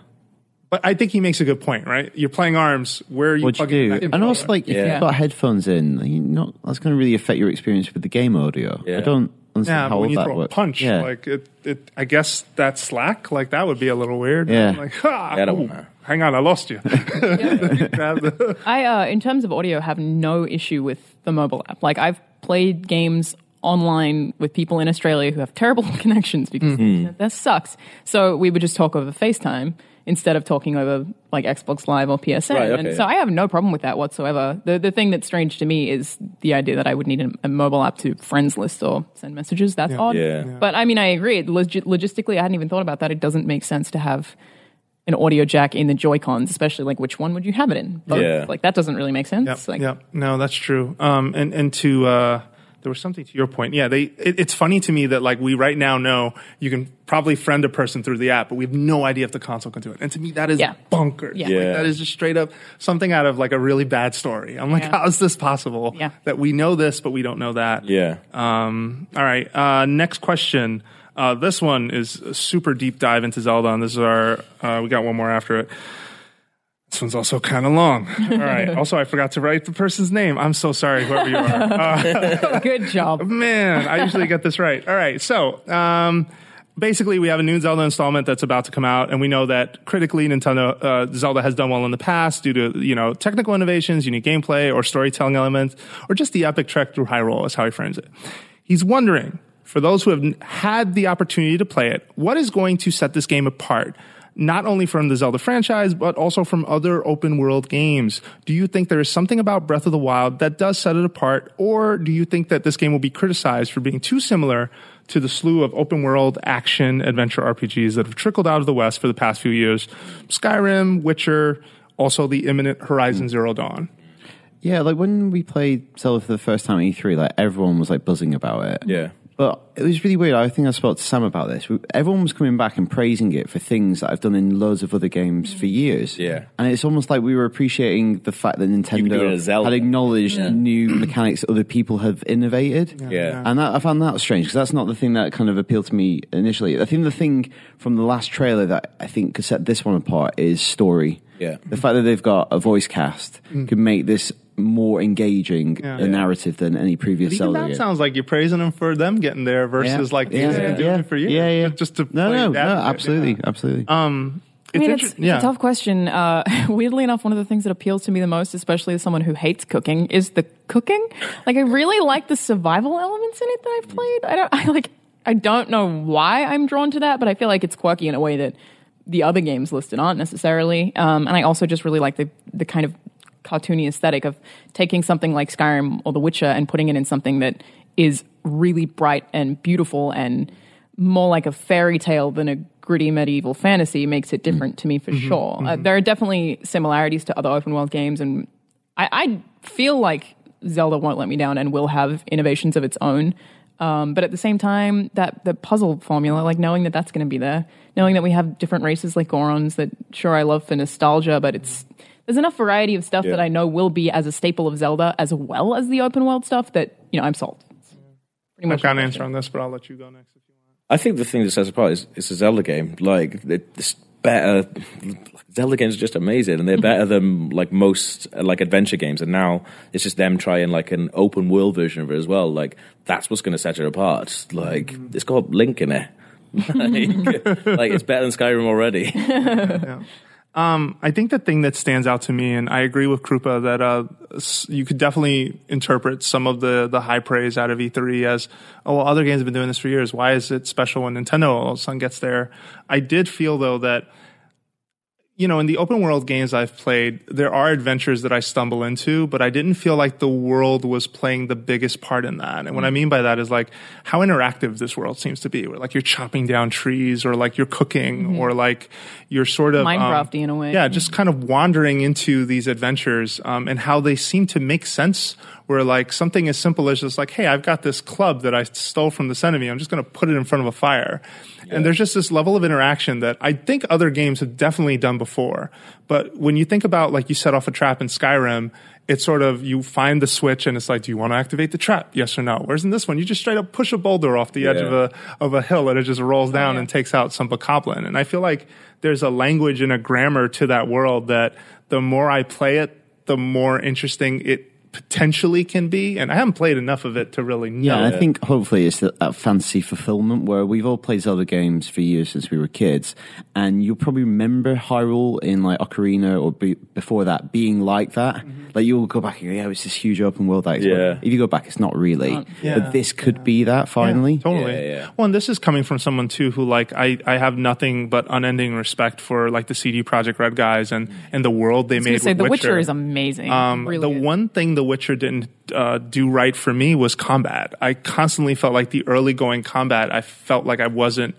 but i think he makes a good point right you're playing arms where are you what you plugging do, back and also like if Yeah. you've got headphones in, you not that's going to really affect your experience with the game audio. Yeah. I don't understand yeah how but when you that throw a punch yeah. like it, it i guess that's slack like that would be a little weird Yeah. like ha, Yeah, I don't ooh, hang on i lost you I, uh, in terms of audio, have no issue with the mobile app. Like I've played games online with people in Australia who have terrible connections because Mm-hmm. that sucks. So we would just talk over FaceTime instead of talking over like Xbox Live or PSN. Right, And okay. so I have no problem with that whatsoever. The the thing that's strange to me is the idea that I would need a, a mobile app to friends list or send messages. That's odd. Yeah. But I mean, I agree. Log- logistically, I hadn't even thought about that. It doesn't make sense to have an audio jack in the Joy Cons, especially like which one would you have it in? Both? Yeah. Like that doesn't really make sense. Yep, like, yep. No, that's true. Um, and and to uh, there was something to your point. Yeah, they. It, it's funny to me that like we right now know you can probably friend a person through the app, but we have no idea if the console can do it. And to me, that is Yeah. bonkers. Yeah. Like, that is just straight up something out of like a really bad story. I'm like, Yeah. how is this possible? Yeah. That we know this, but we don't know that. Yeah. Um, all right. Uh, next question. Uh, this one is a super deep dive into Zelda, and this is our. Uh, we got one more after it. This one's also kind of long. All right. also, I forgot to write the person's name. I'm so sorry, whoever you are. Uh, Good job. man, I usually get this right. All right. So, um, basically, we have a new Zelda installment that's about to come out, and we know that critically, Nintendo uh, Zelda has done well in the past due to you know technical innovations, unique gameplay, or storytelling elements, or just the epic trek through Hyrule, is how he frames it. He's wondering, for those who have had the opportunity to play it, what is going to set this game apart? Not only from the Zelda franchise, but also from other open world games. Do you think there is something about Breath of the Wild that does set it apart, or do you think that this game will be criticized for being too similar to the slew of open world action adventure RPGs that have trickled out of the West for the past few years? Skyrim, Witcher, also the imminent Horizon Zero Dawn. Yeah, like when we played Zelda for the first time at E3, like everyone was like buzzing about it. Yeah. But it was really weird. I think I spoke to Sam about this. Everyone was coming back and praising it for things that I've done in loads of other games for years. Yeah. And it's almost like we were appreciating the fact that Nintendo had acknowledged new mechanics that other people have innovated. Yeah. And that, I found that strange because that's not the thing that kind of appealed to me initially. I think the thing from the last trailer that I think could set this one apart is story. Yeah. The fact that they've got a voice cast mm. could make this more engaging Yeah. a narrative than any previous Even Zelda that game. sounds like you're praising them for them getting there versus like yeah, they've doing yeah, it for you. Yeah, yeah. Just to no, play no, that no, bit, absolutely, yeah. absolutely. Um, I mean, it's it's, yeah. it's a tough question. Uh, weirdly enough, one of the things that appeals to me the most, especially as someone who hates cooking, is the cooking. Like, I really like the survival elements in it that I've played. I don't, I like, I don't know why I'm drawn to that, but I feel like it's quirky in a way that the other games listed aren't necessarily. Um, and I also just really like the the kind of cartoony aesthetic of taking something like Skyrim or The Witcher and putting it in something that is really bright and beautiful and more like a fairy tale than a gritty medieval fantasy makes it different to me for sure. Uh, there are definitely similarities to other open world games, and I, I feel like Zelda won't let me down and will have innovations of its own. Um, but at the same time, that the puzzle formula, like knowing that that's going to be there, knowing that we have different races like Gorons, that sure I love for nostalgia, but it's there's enough variety of stuff Yeah. that I know will be as a staple of Zelda as well as the open world stuff that you know I'm sold. It's pretty I've much got an my answer on this, but I'll let you go next. If you want. I think the thing that sets apart is it's a Zelda game. Like it- it's better. Zelda games are just amazing, and they're better than like most uh, like adventure games. And now it's just them trying like an open world version of it as well. Like that's what's going to set it apart. Like it's got Link in it. like, like, it's better than Skyrim already. I think the thing that stands out to me, and I agree with Krupa that uh, you could definitely interpret some of the the high praise out of E3 as, oh, well, other games have been doing this for years. Why is it special when Nintendo all of a sudden gets there? I did feel though that you know, in the open world games I've played, there are adventures that I stumble into, but I didn't feel like the world was playing the biggest part in that. And what I mean by that is like how interactive this world seems to be, where like you're chopping down trees or like you're cooking or like you're sort of um, Minecrafty in a way. Yeah, just kind of wandering into these adventures um, and how they seem to make sense. Where like something as simple as just like, hey, I've got this club that I stole from this enemy. I'm just going to put it in front of a fire. And there's just this level of interaction that I think other games have definitely done before. But when you think about like you set off a trap in Skyrim, it's sort of you find the switch and it's like, do you want to activate the trap? Yes or no? Whereas in this one, you just straight up push a boulder off the edge of a of a hill and it just rolls down and takes out some bokoblin. And I feel like there's a language and a grammar to that world that the more I play it, the more interesting it potentially can be. And I haven't played enough of it to really know. Yeah, I think hopefully it's that, that fantasy fulfillment where we've all played Zelda games for years since we were kids, and you'll probably remember Hyrule in like Ocarina or be, before that being like that. Like you'll go back and go, yeah, it's this huge open world. That Yeah. If you go back, it's not really. Yeah. But this could be that finally. Totally. Yeah, yeah. Well, and this is coming from someone too who like I, I have nothing but unending respect for like the CD Projekt Red guys and and the world they made. gonna say with The Witcher is amazing. Um, really the good. one thing The Witcher didn't uh, do right for me was combat. I constantly felt like the early going combat. I felt like I wasn't.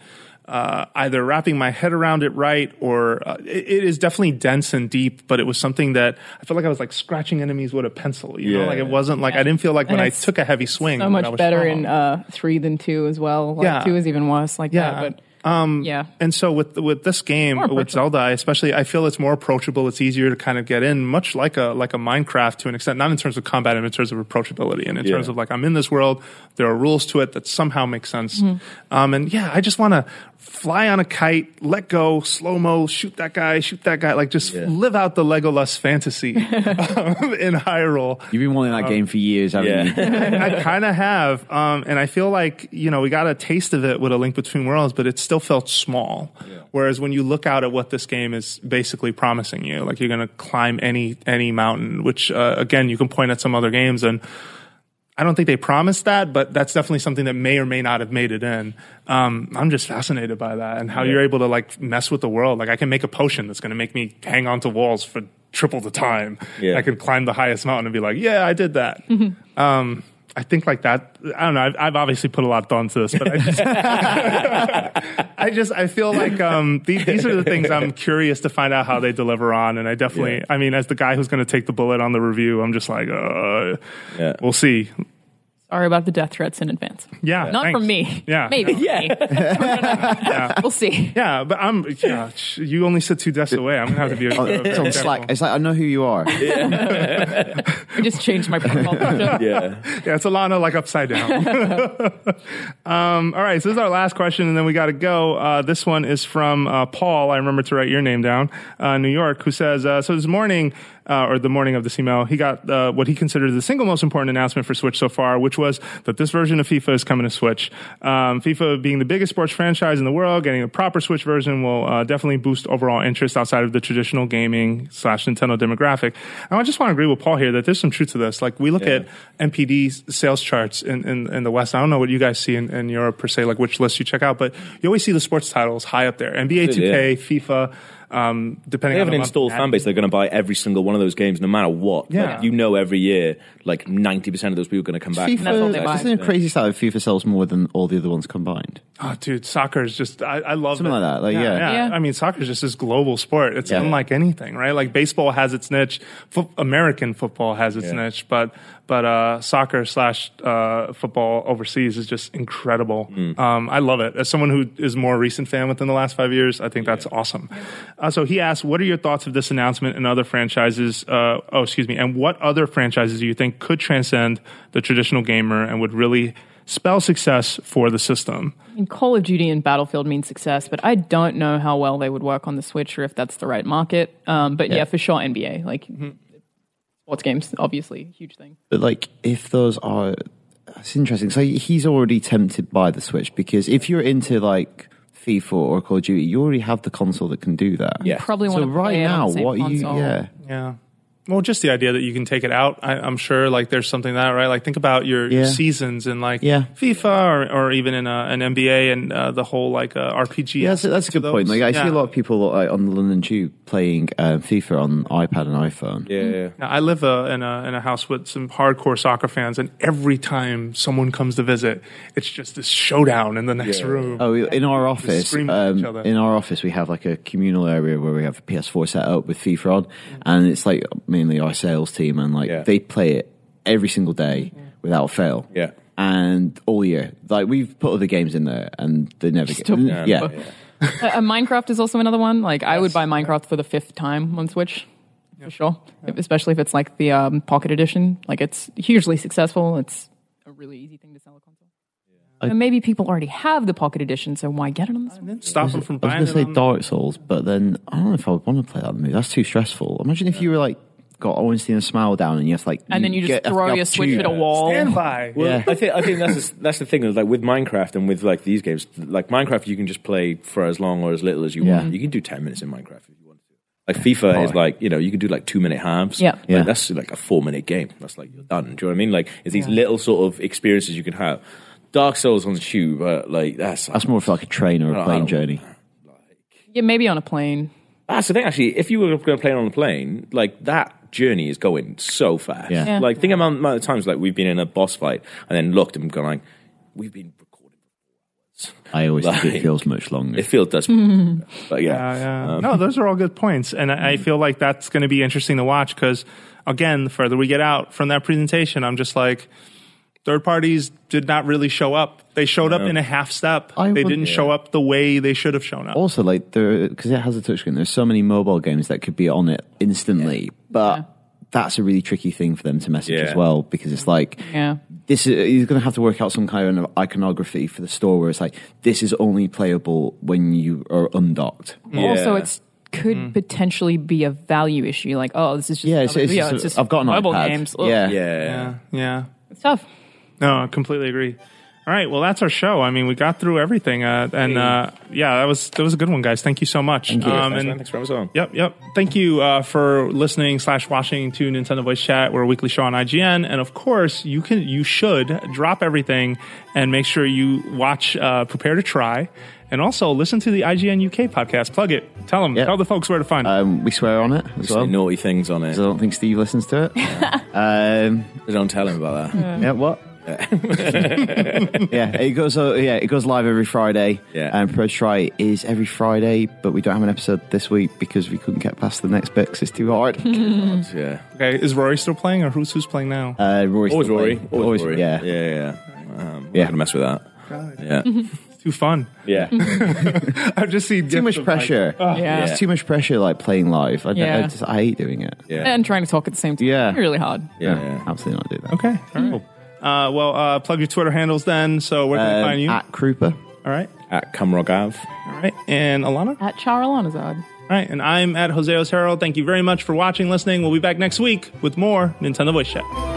Uh, either wrapping my head around it right, or uh, it, it is definitely dense and deep. But it was something that I felt like I was like scratching enemies with a pencil. You know, like it wasn't like I didn't feel like when I took a heavy swing. so when much I was better strong. in uh, three than two as well. Like, Yeah. two is even worse like Yeah. that. But um, yeah, And so with with this game, with. Zelda, I especially, I feel it's more approachable. It's easier to kind of get in, much like a like a Minecraft to an extent, not in terms of combat, but in terms of approachability, and in Yeah. terms of like I'm in this world. There are rules to it that somehow make sense. Mm-hmm. Um, and yeah, I just want to fly on a kite, let go, slow mo, shoot that guy, shoot that guy, like just Yeah. live out the Legolas fantasy um, in Hyrule. You've been wanting that game for years, haven't Yeah. you? I kind of have, um, and I feel like you know we got a taste of it with a Link Between Worlds, but it still felt small. Whereas when you look out at what this game is basically promising you, like you're going to climb any any mountain, which uh, again you can point at some other games, and I don't think they promised that, but that's definitely something that may or may not have made it in. Um, I'm just fascinated by that and how you're able to like mess with the world. Like I can make a potion that's going to make me hang onto walls for triple the time. Yeah. I could climb the highest mountain and be like, yeah, I did that. Um, I think like that. I don't know. I've, I've obviously put a lot of thought into this, but I just, I just, I feel like um, these, these are the things I'm curious to find out how they deliver on. And I definitely, I mean, as the guy who's going to take the bullet on the review, I'm just like, uh, Yeah. we'll see. Sorry about the death threats in advance. Yeah, Not thanks. from me. Yeah. Maybe. Yeah. We'll see. Yeah, but I'm. Yeah, you only sit two desks away. I'm gonna have to be. A, It's on Slack. It's like I know who you are. I just changed my profile picture. Yeah. Yeah, it's Alanah like upside down. um, all right, so this is our last question, and then we got to go. Uh, this one is from uh, Paul. I remember to write your name down, uh, New York, who says, uh, "So this morning, uh, or the morning of this email, he got uh, what he considered the single most important announcement for Switch so far, which was that this version of FIFA is coming to Switch. Um, FIFA being the biggest sports franchise in the world, getting a proper Switch version will uh, definitely boost overall interest outside of the traditional gaming slash Nintendo demographic. And I just want to agree with Paul here that there's some truth to this. Like we look at NPD sales charts in, in, in the West. I don't know what you guys see in, in Europe per se, like which list you check out, but you always see the sports titles high up there. NBA 2K, FIFA, um, depending They have on an installed fan base. They're going to buy every single one of those games, no matter what. Yeah. Like, you know, every year, like ninety percent of those people are going to come back. that's all they FIFA, buy. isn't it crazy stat that FIFA sells more than all the other ones combined? Oh, dude, soccer is just, I, I love Something it. like that, like, yeah. Yeah. I mean, soccer is just this global sport. It's Yeah. unlike anything, right? Like baseball has its niche. Fo- American football has its Yeah. niche, but, but, uh, soccer slash, uh, football overseas is just incredible. Um, I love it. As someone who is more recent fan within the last five years, I think that's awesome. Uh, so he asked, what are your thoughts of this announcement and other franchises? Uh, oh, excuse me. And what other franchises do you think could transcend the traditional gamer and would really spell success for the system? And Call of Duty and Battlefield mean success, but I don't know how well they would work on the Switch or if that's the right market. Um, but yeah. for sure, NBA. Like sports games, obviously, huge thing. But like, if those are, it's interesting. So he's already tempted by the Switch because if you're into like FIFA or Call of Duty, you already have the console that can do that. Yeah. Probably want So to right play it on now, the same what are you? Yeah. Yeah. Well, just the idea that you can take it out. I, I'm sure, like, there's something that, right? Like, think about your, your Yeah. seasons in, like, Yeah. FIFA or, or even in a, an NBA and uh, the whole, like, uh, RPG. Yeah, that's, that's a to good point. Like, I see a lot of people like, on the London Tube playing uh, FIFA on iPad and iPhone. Yeah, yeah. Now, I live uh, in, a, in a house with some hardcore soccer fans, and every time someone comes to visit, it's just this showdown in the next Yeah. room. Oh, in our office, scream at each um, in our office, we have like a communal area where we have a PS4 set up with FIFA on, and it's like mainly our sales team, and like Yeah. they play it every single day without fail. Yeah. and all year, like we've put other games in there, and they never get. Still- yeah, Yeah. Uh, uh, Minecraft is also another one. Like, I would buy Minecraft for the fifth time on Switch. For sure. If- Especially if it's like the um, Pocket Edition. Like, it's hugely successful. It's a really easy thing to sell a console. and maybe people already have the Pocket Edition, so why get it on the Switch? Stop them from I was buying going to it. say on- Dark Souls, but then I don't know if I would want to play that movie. That's too stressful. Imagine if you were like got Ornstein and Smough down, and you have to like, And then you just get- throw your Switch to- at a wall. Stand by. Well, Yeah. I think I think that's the, that's the thing. is, Like with Minecraft and with like these games, like Minecraft, you can just play for as long or as little as you Yeah. want. You can do ten minutes in Minecraft if you want to. Like FIFA is like you know you can do like two minute halves. Yeah. Like, Yeah. that's like a four minute game. That's like you're done. Do you know what I mean? Like it's these little sort of experiences you can have. Dark Souls on the tube, uh, like that's That's more of like a train or a plane don't- journey. Yeah, maybe on a plane. That's the thing, actually. If you were going to play it on a plane, like that journey is going so fast. Yeah. Yeah. Like think about the amount of times like we've been in a boss fight and then looked and gone like, we've been recording. I always think it feels much longer. It feels does, but yeah, Yeah, yeah. Um, no, those are all good points, and I, I feel like that's going to be interesting to watch because, again, the further we get out from that presentation, I'm just like, third parties did not really show up. They showed up in a half step. I they would- didn't show up the way they should have shown up. also like there because it has a touchscreen there's so many mobile games that could be on it instantly but that's a really tricky thing for them to message Yeah. as well because it's like Yeah. this is you're going to have to work out some kind of iconography for the store where it's like this is only playable when you are undocked Also, Yeah. it's could mm-hmm. potentially be a value issue. Like, oh, this is just Yeah, it's- another- it's yeah, just- I've got an mobile iPad. games. Ugh. Yeah. yeah, yeah, yeah. It's tough. No, I completely agree. All right, well, that's our show. I mean, we got through everything, uh, and uh, yeah, that was that was a good one, guys. Thank you so much. Thank you. Um, Thanks, and man. Thanks for having us on. Yep, yep. Thank you uh, for listening slash watching to Nintendo Voice Chat. We're a weekly show on IGN, and of course, you can you should drop everything and make sure you watch uh, Prepare to Try, and also listen to the IGN UK podcast. Plug it. Tell them. Yeah. Tell the folks where to find it. um, we swear on it as Say well naughty things on it. 'cause I don't think Steve listens to it um, Don't tell him about that. yeah what yeah, it goes. Uh, yeah, it goes live every Friday. Yeah. and Pro Try is every Friday, but we don't have an episode this week because we couldn't get past the next bit 'cause it's too hard. yeah. Okay, is Rory still playing, or who's who's playing now? Uh, Rory's Always still Rory. playing. Always Rory. Yeah, Yeah, yeah. Um, Yeah. Not gonna mess with that. Yeah. It's too fun. Yeah. I've just seen Too much pressure. Yeah. It's too much pressure, like playing live. I, Yeah. I, just, I hate doing it. Yeah. And trying to talk at the same time. Yeah. Really hard. Yeah. yeah. absolutely not do that. Okay, all right. Uh, well, uh, plug your Twitter handles then. So where can we Um, find you? At Krupa. all right, At Cymrogav. all right, and Alanah. At Charalanahzard. All right, and I'm at Jose Otero. Thank you very much for watching, listening. We'll be back next week with more Nintendo Voice Chat.